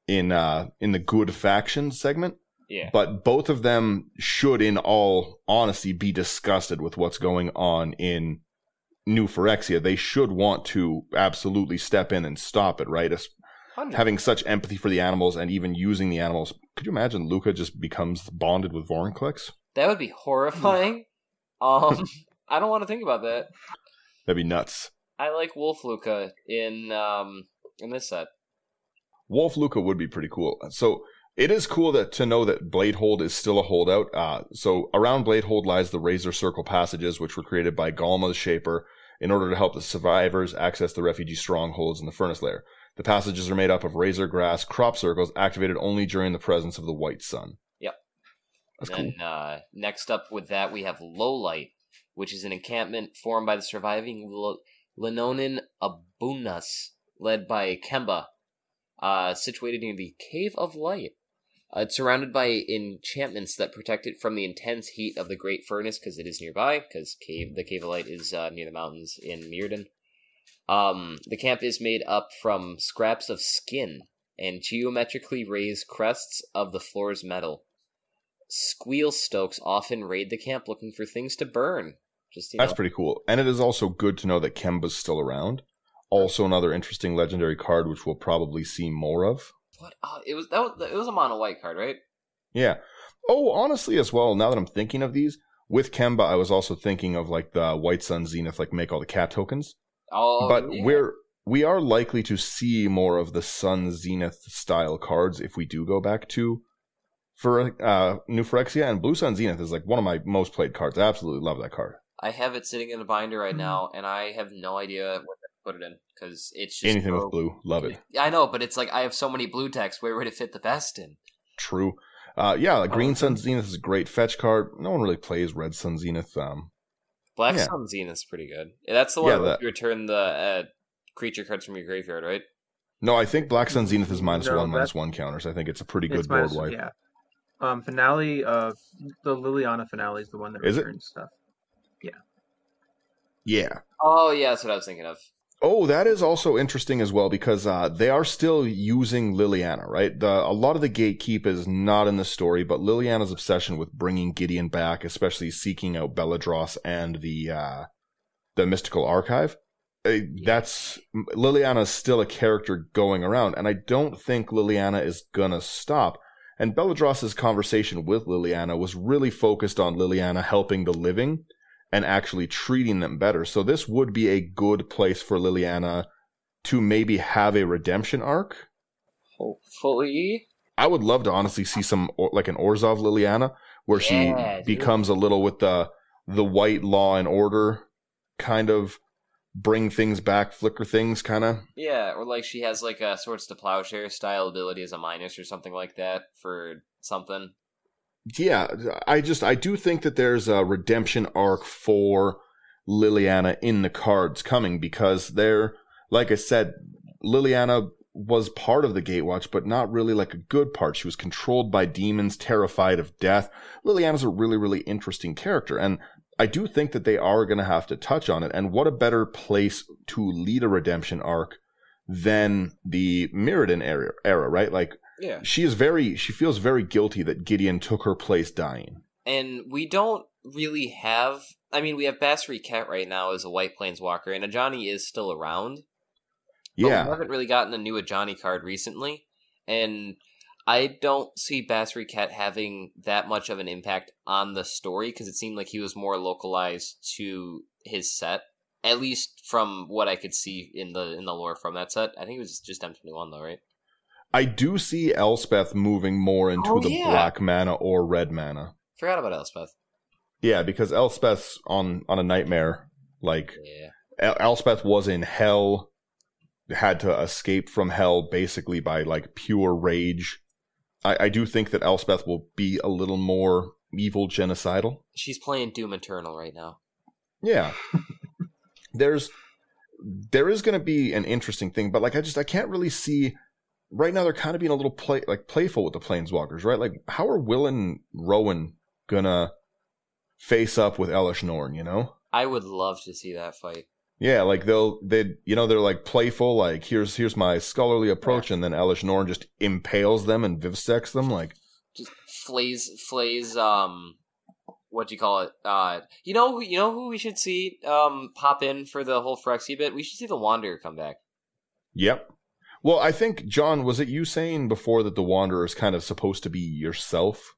in uh in the good faction segment, Yeah. but both of them should in all honesty be disgusted with what's going on in New Phyrexia. They should want to absolutely step in and stop it, right? As-. Having such empathy for the animals and even using the animals. Could you imagine Lukka just becomes bonded with Vorinclex? that would be horrifying. um, I don't want to think about that. That'd be nuts. I like Wolf Lukka in um in this set. Wolf Lukka would be pretty cool. So it is cool that to know that Bladehold is still a holdout. Uh, so around Bladehold lies the Razor Circle passages, which were created by Galma the Shaper in order to help the survivors access the refugee strongholds in the Furnace Lair. The passages are made up of razor grass crop circles activated only during the presence of the White Sun. Yep. That's and then uh, next up with that we have Lowlight, which is an encampment formed by the surviving L- Leonin Abunas, led by Kemba, uh, situated near the Cave of Light. Uh, it's surrounded by enchantments that protect it from the intense heat of the Great Furnace because it is nearby. Because cave, the Cave of Light is uh, near the mountains in Mirrodin. Um, the camp is made up from scraps of skin and geometrically raised crests of the floor's metal. Squeal Stokes often raid the camp looking for things to burn. Just That's know, pretty cool. And it is also good to know that Kemba's still around. Also, another interesting legendary card, which we'll probably see more of. What? Uh, it was that was it was a mono white card, right? Yeah. Oh, honestly, as well, now that I'm thinking of these, with Kemba, I was also thinking of like the White Sun Zenith, like make all the cat tokens. Oh, but yeah. we're we are likely to see more of the Sun Zenith style cards if we do go back to for uh New Phyrexia and Blue Sun Zenith is like one of my most played cards. I absolutely love that card. I have it sitting in a binder right Mhm. now, and I have no idea what to put it in because it's just Anything so- with blue, love it. I know, but it's like I have so many blue decks. Where would it fit the best in? True. Uh yeah, like Green Sun Zenith is a great fetch card. No one really plays Red Sun Zenith. Um Black Yeah. Sun is pretty good. That's the one Yeah, where that- you return the uh, creature cards from your graveyard, right? no, I think Black Sun Zenith is minus No, one, one counters. I think it's a pretty good board minus- wipe. Yeah. Um, finale. Uh, the Liliana finale is the one that Is it? returns stuff. Yeah. Yeah. Oh yeah, that's what I was thinking of. Oh, that is also interesting as well because uh, they are still using Liliana, right? The, a lot of the gatekeep is not in the story, but Liliana's obsession with bringing Gideon back, especially seeking out Belladross and the uh, the mystical archive, uh, that's Liliana's still a character going around, and I don't think Liliana is gonna stop. And Belladross's conversation with Liliana was really focused on Liliana helping the living and actually treating them better. So this would be a good place for Liliana to maybe have a redemption arc. Hopefully, I would love to honestly see some like an Orzhov Liliana where Yeah, she dude. becomes a little with the the white law and order kind of bring things back, flicker things kind of. yeah, or like she has like a swords to plowshare style ability as a minus or something like that for something. Yeah, I just I do think that there's a redemption arc for Liliana in the cards coming because they're like I said, Liliana was part of the Gatewatch, but not really like a good part. She was controlled by demons, terrified of death. Liliana's a really, really interesting character, and I do think that they are going to have to touch on it. And what a better place to lead a redemption arc than the Mirrodin era, era, right? Like, Yeah. she is very, she feels very guilty that Gideon took her place dying. And we don't really have. I mean, we have Basri Ket right now as a White Planeswalker, and Ajani is still around. But we haven't really gotten a new Ajani card recently, and I don't see Basri Ket having that much of an impact on the story because it seemed like he was more localized to his set. At least from what I could see in the in the lore from that set, I think it was just M twenty one though, right? I do see Elspeth moving more into Oh, the yeah. black mana or red mana. Forgot about Elspeth. Yeah, because Elspeth's on on a nightmare. Like Yeah, El- Elspeth was in hell, had to escape from hell basically by like pure rage. I, I do think that Elspeth will be a little more evil genocidal. she's playing Doom Eternal right now. Yeah. There's there is going to be an interesting thing, but like I just I can't really see right now they're kind of being a little play like playful with the planeswalkers, right? Like how are Will and Rowan gonna face up with Elesh Norn, you know? I would love to see that fight. Yeah, like they'll they you know they're like playful, like here's here's my scholarly approach, and then Elesh Norn just impales them and vivisects them. Like just flays flays um what do you call it uh you know who you know who we should see um pop in for the whole Phyrexia bit we should see the wanderer come back Yep. Well, I think John, was it you saying before that the Wanderer is kind of supposed to be yourself?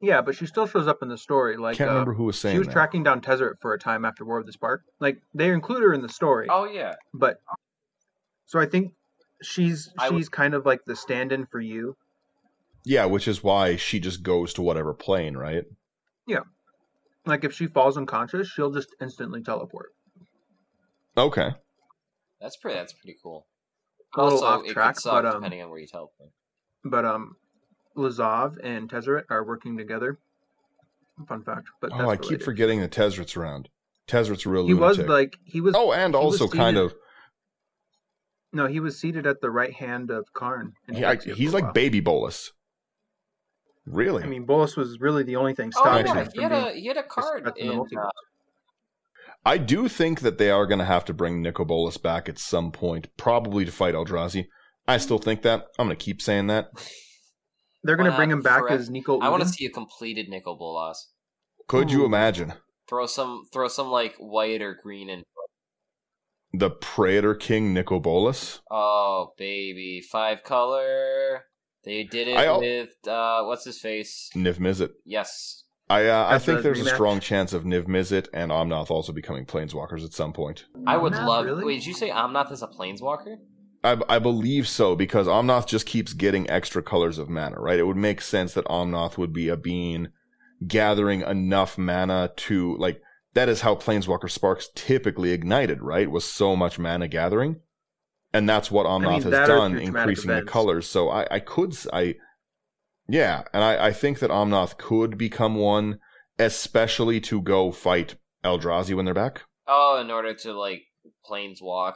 Yeah, but she still shows up in the story. Like Can't uh, remember who was saying she was that. tracking down Tezzeret for a time after War of the Spark. Like they include her in the story, oh yeah but so I think she's I would- she's kind of like the stand-in for you. Yeah, which is why she just goes to whatever plane, right? Yeah. Like if she falls unconscious, she'll just instantly teleport. Okay. that's pretty that's pretty cool A little also off it track, could suck but, um, depending on where you teleport But um, Lazav and Tezzeret are working together. Fun fact, but Oh, that's I keep related. forgetting that Tezzeret's around. Tezzeret's a real He was like he was. oh, and he was also kind of No, he was seated at the right hand of Karn. in he, I, he's like baby Bolas. Really? I mean, Bolas was really the only thing oh stopping yeah him he had a he had a card in in, uh, I do think that they are going to have to bring Nicol Bolas back at some point, probably to fight Eldrazi. I still think that. I'm going to keep saying that. They're going to bring him back as Nico. I want to see a completed Nicol Bolas Could you imagine throw some throw some like white or green in the Praetor King Nicol Bolas? oh baby five color they did it I al- with uh what's his face Niv Mizzet. yes I uh, I think a there's a strong chance of Niv Mizzet and Omnath also becoming planeswalkers at some point. I would Not love. really. Wait, did you say Omnath is a planeswalker? I, I believe so because Omnath just keeps getting extra colors of mana, right? It would make sense that Omnath would be a being gathering enough mana to like that is how Planeswalker Sparks typically ignited, right? Was so much mana gathering, and that's what Omnath mean, has done, through traumatic increasing the colors. So I I could s- I yeah, and I I think that Omnath could become one, especially to go fight Eldrazi when they're back. Oh, in order to like planeswalk.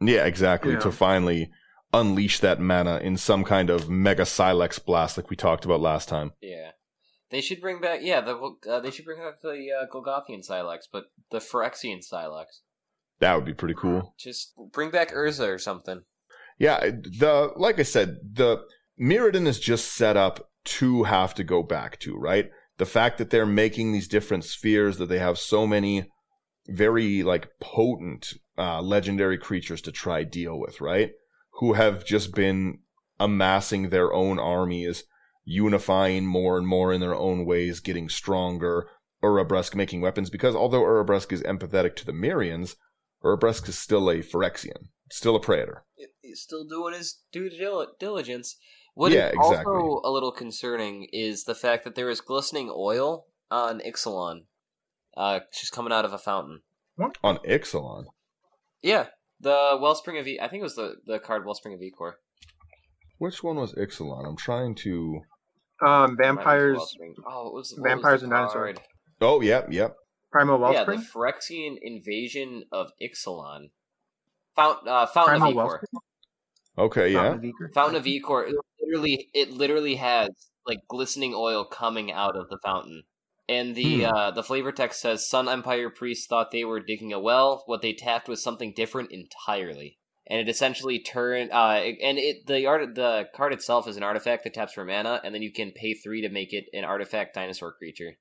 Yeah, exactly. Yeah. To finally unleash that mana in some kind of mega Silex blast like we talked about last time. Yeah, they should bring back. Yeah, the uh, they should bring back the uh, Golgothian Silex, but the Phyrexian Silex. That would be pretty cool. Just bring back Urza or something. Yeah, the like I said, the Mirrodin is just set up to have to go back to, right? The fact that they're making these different spheres, that they have so many very like potent uh, legendary creatures to try deal with, right? Who have just been amassing their own armies, unifying more and more in their own ways, getting stronger. Urabrask making weapons because although Urabrask is empathetic to the Mirrans, Urabresk is still a Phyrexian, still a Praetor. He's still doing his due dil- diligence. What Yeah, is exactly. also a little concerning is the fact that there is glistening oil on Ixalan, uh, just coming out of a fountain. On Ixalan. Yeah, the Wellspring of e- I think it was the the card Wellspring of Ichor. Which one was Ixalan? I'm trying to. Um, vampires, Oh, what was, Vampires was and Dinosaurs. Oh, yep, yep. Primal Wellspring. Yeah, the Wellspring. Phyrexian invasion of Ixalan. Fount, uh, Fountain Primal of Ichor. Okay, yeah. Fountain of Ichor. Fountain of Ichor. It literally, it literally has like glistening oil coming out of the fountain, And the Hmm. uh, the flavor text says Sun Empire priests thought they were digging a well. What they tapped was something different entirely, and it essentially turned. Uh, and it the art the card itself is an artifact that taps for mana, and then you can pay three to make it an artifact dinosaur creature.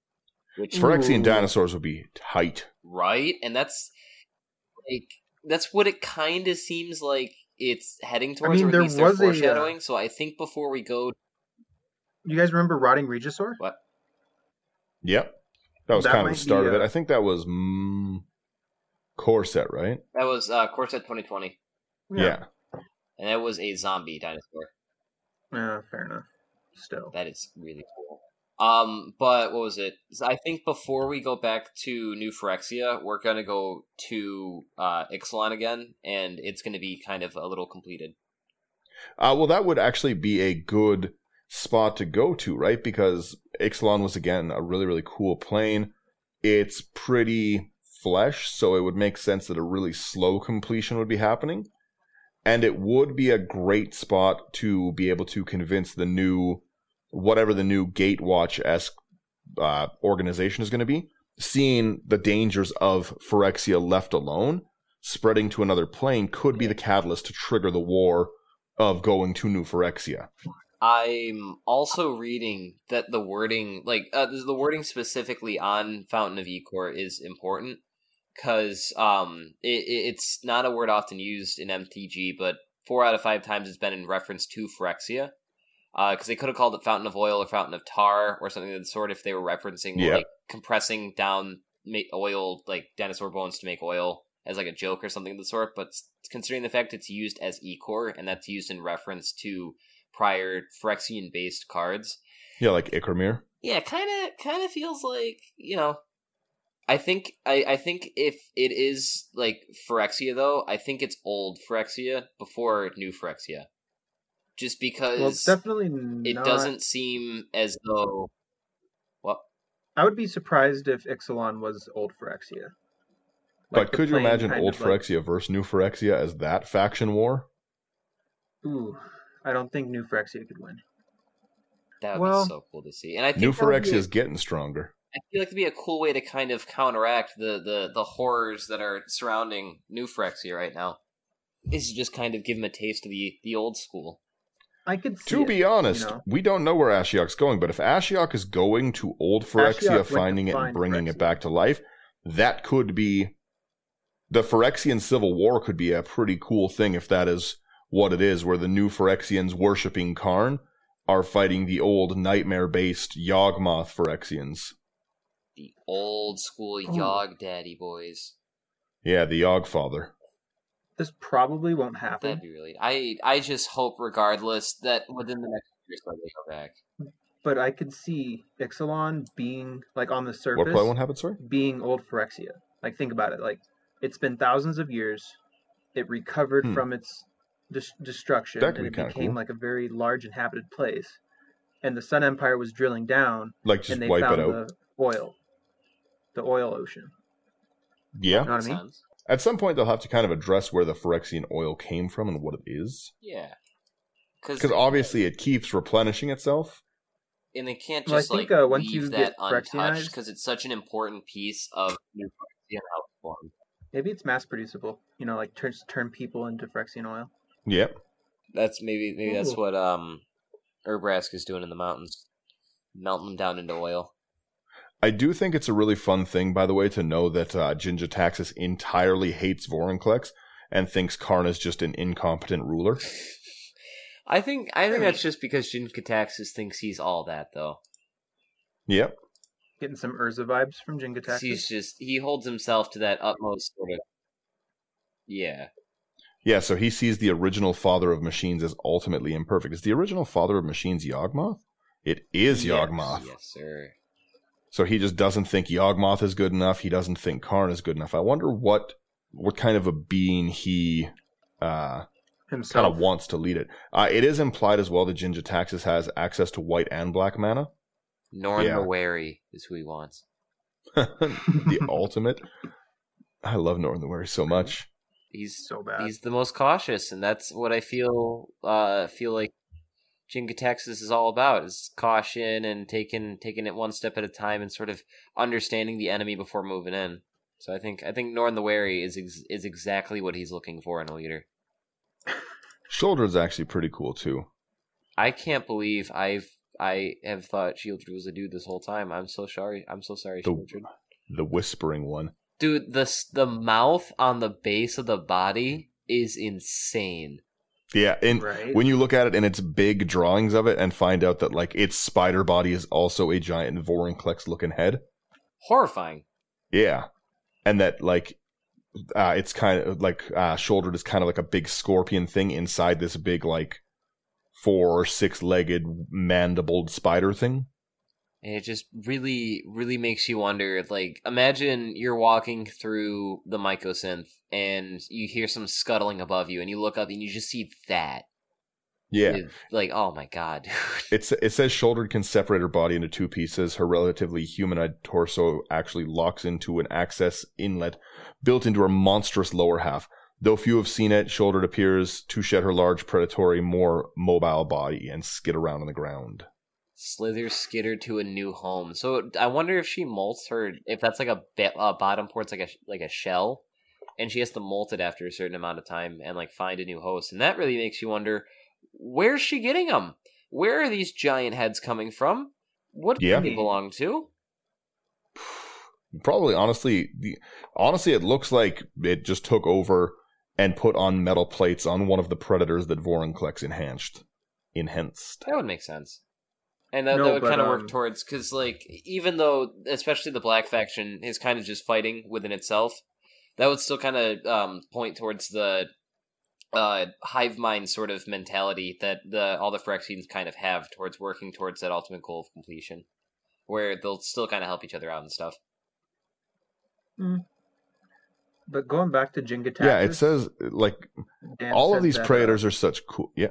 Which Phyrexian Ooh. dinosaurs would be tight. right, and that's like that's what it kind of seems like it's heading towards. I mean, or at there least they're was a, uh, foreshadowing. so I think before we go, You guys remember Rotting Regisaur? what Yep. That was That kind of the start be, of it. uh, I think that was mm, core set, right? that was uh, Core Set 2020, Yeah. and that was a zombie dinosaur. Yeah, fair enough. Still. That is really cool. Um, but what was it? I think before we go back to New Phyrexia, we're gonna go to uh Ixalan again, and it's gonna be kind of a little completed. Uh, well, that would actually be a good spot to go to, right? Because Ixalan was again a really, really cool plane. It's pretty flesh, so it would make sense that a really slow completion would be happening. And it would be a great spot to be able to convince the new, whatever the new Gatewatch esque uh, organization is going to be, seeing the dangers of Phyrexia left alone, spreading to another plane could be the catalyst to trigger the war of going to New Phyrexia. I'm also reading that the wording, like uh, the wording specifically on Fountain of Ichor, is important because um, it, it- it's not a word often used in MTG, but four out of five times it's been in reference to Phyrexia. Uh, because they could have called it Fountain of Oil or Fountain of Tar or something of the sort if they were referencing Yeah. like compressing down oil, like dinosaur bones to make oil as like a joke or something of the sort. But considering the fact it's used as Ichor and that's used in reference to prior Phyrexian based cards. Yeah, like Ikramir. Yeah, kind of kind of feels like, you know, I think I I think if it is like Phyrexia though, I think it's old Phyrexia before new Phyrexia. Just because Well, it's definitely not. it doesn't seem as though what I would be surprised if Ixalan was old Phyrexia. But Like the could you imagine old of like- Phyrexia versus New Phyrexia as that faction war? Ooh, I don't think New Phyrexia could win. that would Well, be so cool to see. And I think New that Phyrexia is getting stronger. I feel like it'd be a cool way to kind of counteract the the the horrors that are surrounding New Phyrexia right now. Is just kind of give him a taste of the the old school. I could see To it, be honest, you know? we don't know where Ashiok's going, but if Ashiok is going to old Ashiok Phyrexia, went to finding it and find bringing it back to life, that could be the Phyrexian Civil War could be a pretty cool thing if that is what it is, where the new Phyrexians worshipping Karn are fighting the old nightmare-based Yawgmoth Phyrexians. The old school Oh. Yog Daddy boys. Yeah, the Yawgfather. This probably won't happen. That'd be really. I I just hope, regardless, that within the next year or so they go back. But I could see Ixalan being like on the What surface, probably won't happen, sorry? being old Phyrexia. Like think about it. Like it's been thousands of years. It recovered Hmm. from its dis- destruction, That could and be it became cool. like a very large inhabited place. And the Sun Empire was drilling down, Like just and they wipe found it out. the oil, the oil ocean. Yeah. You know what I mean? sense. At some point, they'll have to kind of address where the Phyrexian oil came from and what it is. Yeah. Because obviously it keeps replenishing itself. and they can't Well, I just think, like uh, once leave you that get untouched because it's such an important piece of New Phyrexia and how it's formed. Maybe it's mass producible. You know, like turn turn people into Phyrexian oil. Yep. That's maybe maybe that's what um Urabrask is doing in the mountains, melting them down into oil. I do think it's a really fun thing, by the way, to know that uh, Jin-Gitaxias entirely hates Vorinclex and thinks Karn is just an incompetent ruler. I think I think that's just because Jin-Gitaxias thinks he's all that though. Yep. Getting some Urza vibes from 'Cause Jinga He's just he holds himself to that utmost sort of Yeah. Yeah, so he sees the original father of machines as ultimately imperfect. Is the original father of machines Yawgmoth? It is Yes, Yawgmoth. Yes, sir. So he just doesn't think Yawgmoth is good enough. He doesn't think Karn is good enough. I wonder what what kind of a being he uh, himself. kind of wants to lead it. Uh, it is implied as well that Jin-Gitaxias has access to white and black mana. Norn Yeah. the Wary is who he wants. the ultimate. I love Northern the Wary so much. He's so bad. he's the most cautious, and that's what I feel uh feel like Jin-Gitaxias is all about is caution and taking taking it one step at a time and sort of understanding the enemy before moving in. So I think I think Norn the Wary is ex- is exactly what he's looking for in a leader. Sheoldred's actually pretty cool too. I can't believe I've I have thought Sheoldred was a dude this whole time. I'm so sorry. I'm so sorry, The- Sheoldred. The whispering one. Dude, the the mouth on the base of the body is insane. Yeah, and Right. when you look at it and its big drawings of it and find out that like its spider body is also a giant Vorinclex looking head. Horrifying. Yeah. And that like uh it's kind of like uh Sheoldred is kind of like a big scorpion thing inside this big like four or six legged mandibled spider thing. And it just really, really makes you wonder. Like, imagine you're walking through the mycosynth and you hear some scuttling above you, and you look up and you just see that. Yeah. With, like, oh my god. It's it says Sheoldred can separate her body into two pieces. Her relatively humanoid torso actually locks into an access inlet built into her monstrous lower half. Though few have seen it, Sheoldred appears to shed her large, predatory, more mobile body and skid around on the ground. Slither skittered to a new home. So I wonder if she molts her, if that's like a, a bottom port's like a like a shell, and she has to molt it after a certain amount of time and like find a new host, and that really makes you wonder, where's she getting them? Where are these giant heads coming from? What do Yeah. they belong to? Probably, honestly, the, honestly, it looks like it just took over and put on metal plates on one of the predators that Vorinclex enhanced. Enhanced. That would make sense. And that, No, that would kind of um, work towards because, like, even though, especially the Black faction is kind of just fighting within itself, that would still kind of um, point towards the uh, hive mind sort of mentality that the all the Phyrexians kind of have towards working towards that ultimate goal of completion, where they'll still kind of help each other out and stuff. But going back to Jin-Gitaxias, Yeah, it says like Dan all of these that, uh, predators are such cool. Yeah,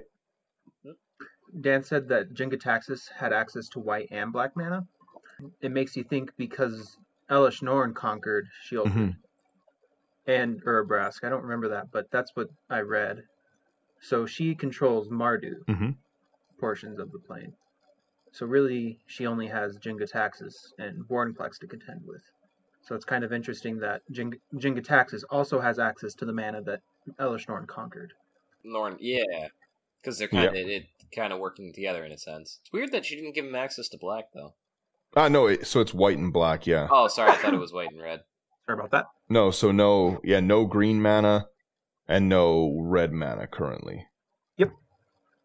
Dan said that Jin-Gitaxias had access to white and black mana. It makes you think because Elesh Norn conquered Shield Mhm. and Urabrask. I don't remember that, but that's what I read. So she controls Mardu Mhm. portions of the plane. So really, she only has Jin-Gitaxias and Warnplex to contend with. So it's kind of interesting that Jing- Jin-Gitaxias also has access to the mana that Elesh Norn conquered. Norn, yeah, because they're kind of it kind of working together in a sense. It's weird that she didn't give him access to black though. Ah, no, it, so it's white and black. Yeah, Oh, sorry, I thought it was white and red. Sorry about that. no, so no, yeah, no green mana and no red mana currently. Yep.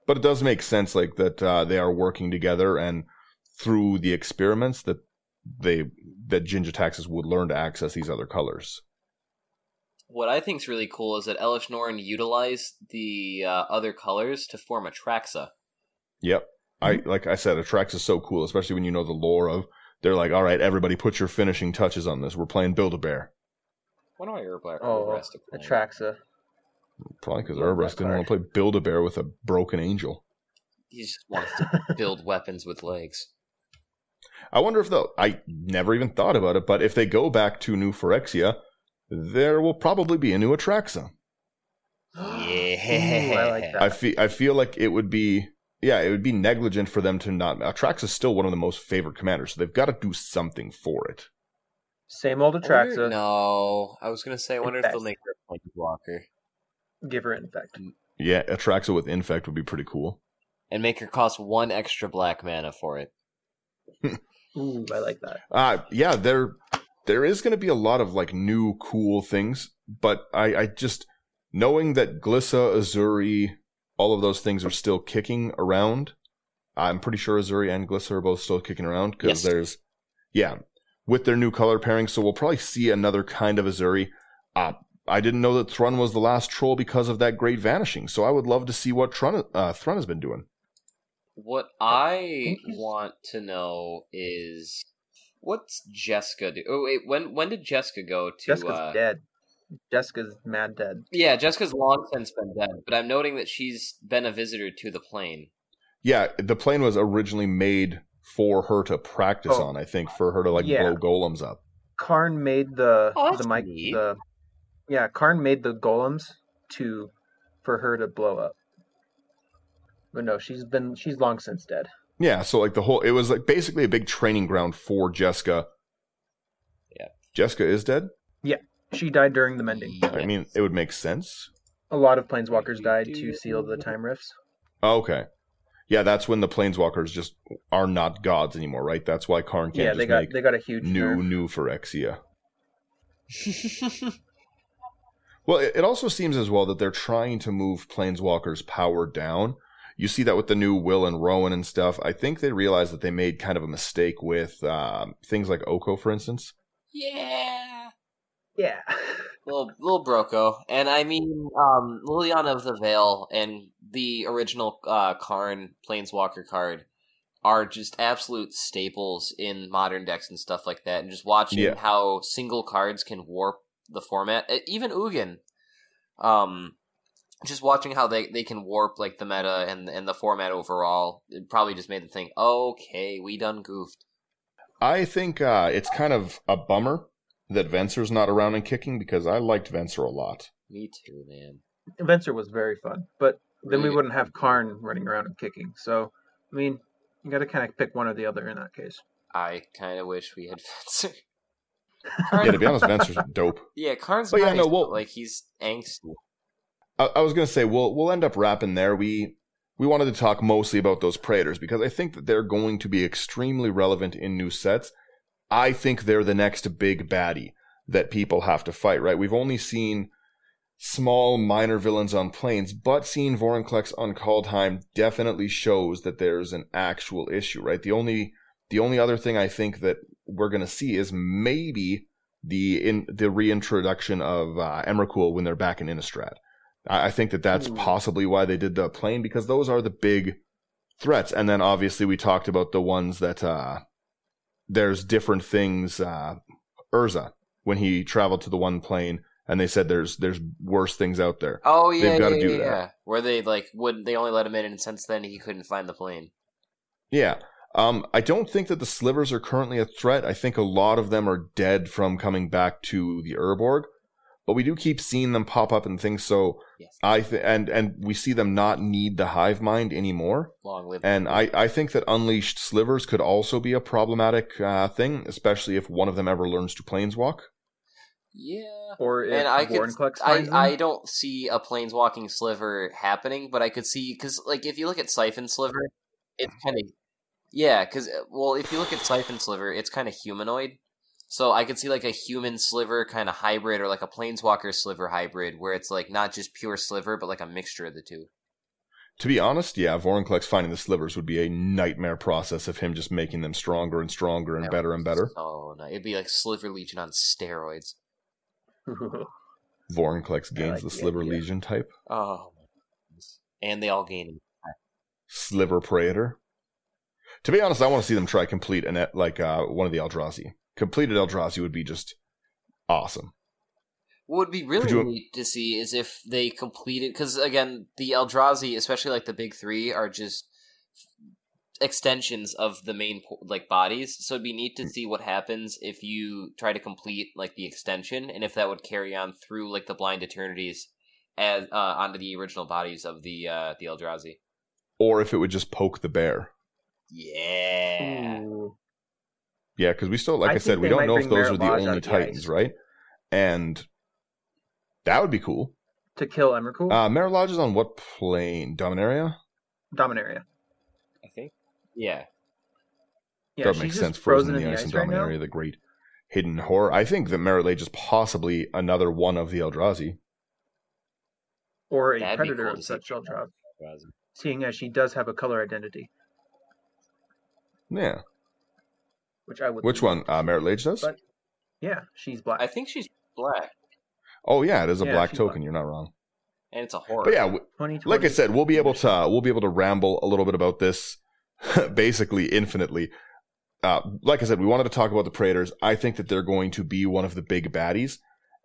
But it does make sense, like that uh, they are working together, and through the experiments that they that Jin-Gitaxias would learn to access these other colors. What I think is really cool is that Elesh Norn utilized the uh, other colors to form Atraxa. Yep. I like I said, Atrax is so cool, especially when you know the lore of. They're like, all right, everybody, put your finishing touches on this. We're playing Build a Bear. What do I Urba- Oh, Urabrask to play? Atraxa. Probably because Love Urbrus that didn't want to play Build a Bear with a broken angel. He just wants to build weapons with legs. I wonder if they'll. I never even thought about it, but if they go back to New Phyrexia, there will probably be a new Atraxa. Yeah, Ooh, I like that. I feel. I feel like it would be. Yeah, it would be negligent for them to not. Atraxa is still one of the most favored commanders, so they've got to do something for it. Same old I wonder- Atraxa. No, I was gonna say, I wonder if they'll Infect. make her a point blocker Give her infect. Yeah, Atraxa with Infect would be pretty cool. and make her cost one extra black mana for it. Ooh, I like that. Uh yeah, there there is going to be a lot of like new cool things, but I I just knowing that Glissa, Ezuri, all of those things are still kicking around. I'm pretty sure Ezuri and Glissa are both still kicking around because Yes. there's yeah, with their new color pairing, so we'll probably see another kind of Ezuri. Uh I didn't know that Thrun was the last troll because of that great vanishing, so I would love to see what Thrun, uh, Thrun has been doing. What I want to know is what's Jeska do? Oh wait, when when did Jeska go to? Jeska's uh, dead. Jeska's mad dead. Yeah, Jeska's long since been dead, but I'm noting that she's been a visitor to the plane. Yeah, the plane was originally made for her to practice Oh. on, I think, for her to like Yeah. blow golems up. Karn made the Oh, that's the mic neat. the yeah Karn made the golems to for her to blow up. But no, she's been she's long since dead. Yeah, so like the whole it was like basically a big training ground for Jeska. Yeah. Jeska is dead? Yeah. She died during the mending. I mean, it would make sense. A lot of planeswalkers died to seal the time rifts. Oh, okay. Yeah, that's when the planeswalkers just are not gods anymore, right? That's why Karn can't yeah, just they got make they got a huge new nerf. new Phyrexia. Well, it it also seems as well that they're trying to move Planeswalkers' power down. You see that with the new Will and Rowan and stuff. I think they realized that they made kind of a mistake with um, things like Oko, for instance. yeah. Yeah. Little little Broco. And I mean um Liliana of the Veil and the original uh Karn Planeswalker card are just absolute staples in modern decks and stuff like that. And just watching Yeah. how single cards can warp the format. Even Ugin. Um just watching how they, they can warp like the meta and and the format overall, it probably just made them think, okay, we done goofed. I think uh, it's kind of a bummer that Venser's not around and kicking because I liked Venser a lot. Me too, man. Venser was very fun, but then we wouldn't have Karn running around and kicking. So, I mean, you got to kind of pick one or the other in that case. I kind of wish we had Venser. Yeah, to be honest, Venser's dope. Yeah, Karn's But yeah, nice, no, but, well- like he's angsty. I, I was gonna say we'll we'll end up wrapping there. We we wanted to talk mostly about those Praetors because I think that they're going to be extremely relevant in new sets. I think they're the next big baddie that people have to fight. Right? We've only seen small minor villains on planes, but seeing Vorinclex on Kaldheim definitely shows that there's an actual issue. Right? The only the only other thing I think that we're gonna see is maybe the in the reintroduction of uh, Emrakul when they're back in Innistrad. I, I think that that's Ooh. possibly why they did the plane because those are the big threats. And then obviously we talked about the ones that uh, there's different things. Uh, Urza when he traveled to the one plane, and they said there's there's worse things out there. Oh yeah, They've gotta yeah, do yeah, that. Where they like would they only let him in, and since then he couldn't find the plane. Yeah. Um, I don't think that the slivers are currently a threat. I think a lot of them are dead from coming back to the Urborg, but we do keep seeing them pop up and things. So Yes, I th- and and we see them not need the hive mind anymore. long live. And I, I think that unleashed slivers could also be a problematic uh, thing, especially if one of them ever learns to planeswalk. yeah. Or if And I could, I. I don't see a planeswalking sliver happening, but I could see because like if you look at Siphon Sliver, it's kind of yeah. Because well, if you look at Siphon Sliver, it's kind of humanoid. So I could see like a human sliver kind of hybrid, or like a planeswalker sliver hybrid, where it's like not just pure sliver, but like a mixture of the two. To be honest, yeah, Vorinclex finding the slivers would be a nightmare process of him just making them stronger and stronger and That better and better. Oh no, it'd be like Sliver Legion on steroids. Vorinclex gains like the the Sliver idea. Legion type. Oh, and they all gain. Sliver Praetor. To be honest, I want to see them try complete an like uh, one of the Eldrazi. Completed Eldrazi would be just awesome. What would be really you- neat to see is if they completed because again, the Eldrazi, especially like the big three, are just extensions of the main like bodies. So it'd be neat Hmm. to see what happens if you try to complete like the extension, and if that would carry on through like the Blind Eternities as uh, onto the original bodies of the uh, the Eldrazi. Or if it would just poke the bear. Yeah. Ooh. Yeah, because we still, like I, I said, we don't know if bring those are the only out the Titans, ice. right? And that would be cool. To kill Emrakul, Uh, Mare is on what plane? Dominaria? Dominaria. I think. Yeah. Yeah, that makes sense. Frozen, in the ice ice and right. Dominaria, the great hidden horror. I think that Marit Lage is possibly another one of the Eldrazi. or a That'd predator cool of to see. such Eldrazi, Eldrazi. seeing as she does have a color identity, Yeah. Which I would. Which one? to Uh, see. Marit Lage does? But- Yeah, she's black. I think she's black, oh yeah, it is a Yeah, black token. black. You're not wrong. and it's a horror. But yeah, like I said, we'll be able to uh, we'll be able to ramble a little bit about this, basically infinitely. Uh, like I said, we wanted to talk about the Praetors. I think that they're going to be one of the big baddies,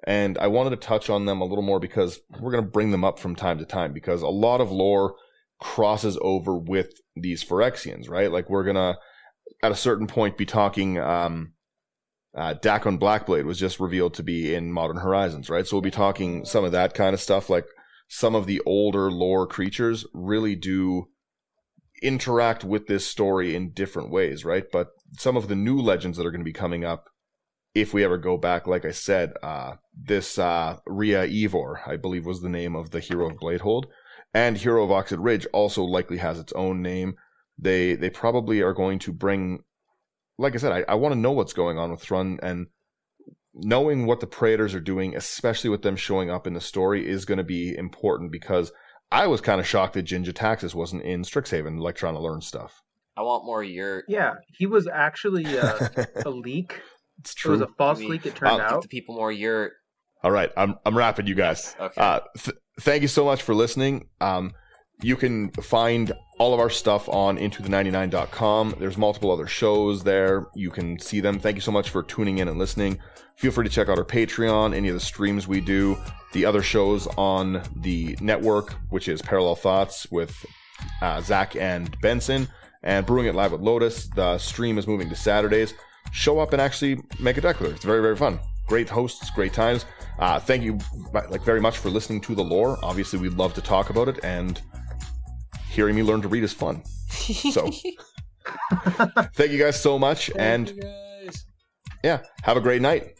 and I wanted to touch on them a little more because we're going to bring them up from time to time because a lot of lore crosses over with these Phyrexians, right? Like we're gonna at a certain point be talking. Um, uh, Dakkon Blackblade was just revealed to be in Modern Horizons, right? So we'll be talking some of that kind of stuff, like some of the older lore creatures really do interact with this story in different ways, right? But some of the new legends that are going to be coming up, if we ever go back, like I said, uh, this uh, Ria Ivor, I believe, was the name of the hero of Bladehold, and Hero of Oxid Ridge also likely has its own name. They they probably are going to bring, like I said, I, I want to know what's going on with Thrun and knowing what the Praetors are doing, especially with them showing up in the story, is going to be important because I was kind of shocked that Jin-Gitaxias wasn't in Strixhaven, like trying to learn stuff. I want more your. Yeah, he was actually uh, a leak. it's true. It was a false Give me- leak. It turned Uh, Give out. the people more your. All right, I'm I'm wrapping you guys. Okay. Uh, th- thank you so much for listening. Um, you can find all of our stuff on into the99.com. There's multiple other shows there. You can see them. Thank you so much for tuning in and listening. Feel free to check out our Patreon, any of the streams we do, the other shows on the network, which is Parallel Thoughts with uh, Zach and Benson, and Brewing It Live with Lotus. The stream is moving to Saturdays. Show up and actually make a Declar. It's very, very fun. Great hosts, great times. Uh, thank you, like very much for listening to the lore. Obviously, we'd love to talk about it, and hearing me learn to read is fun. So, thank you guys so much, and guys. yeah, have a great night.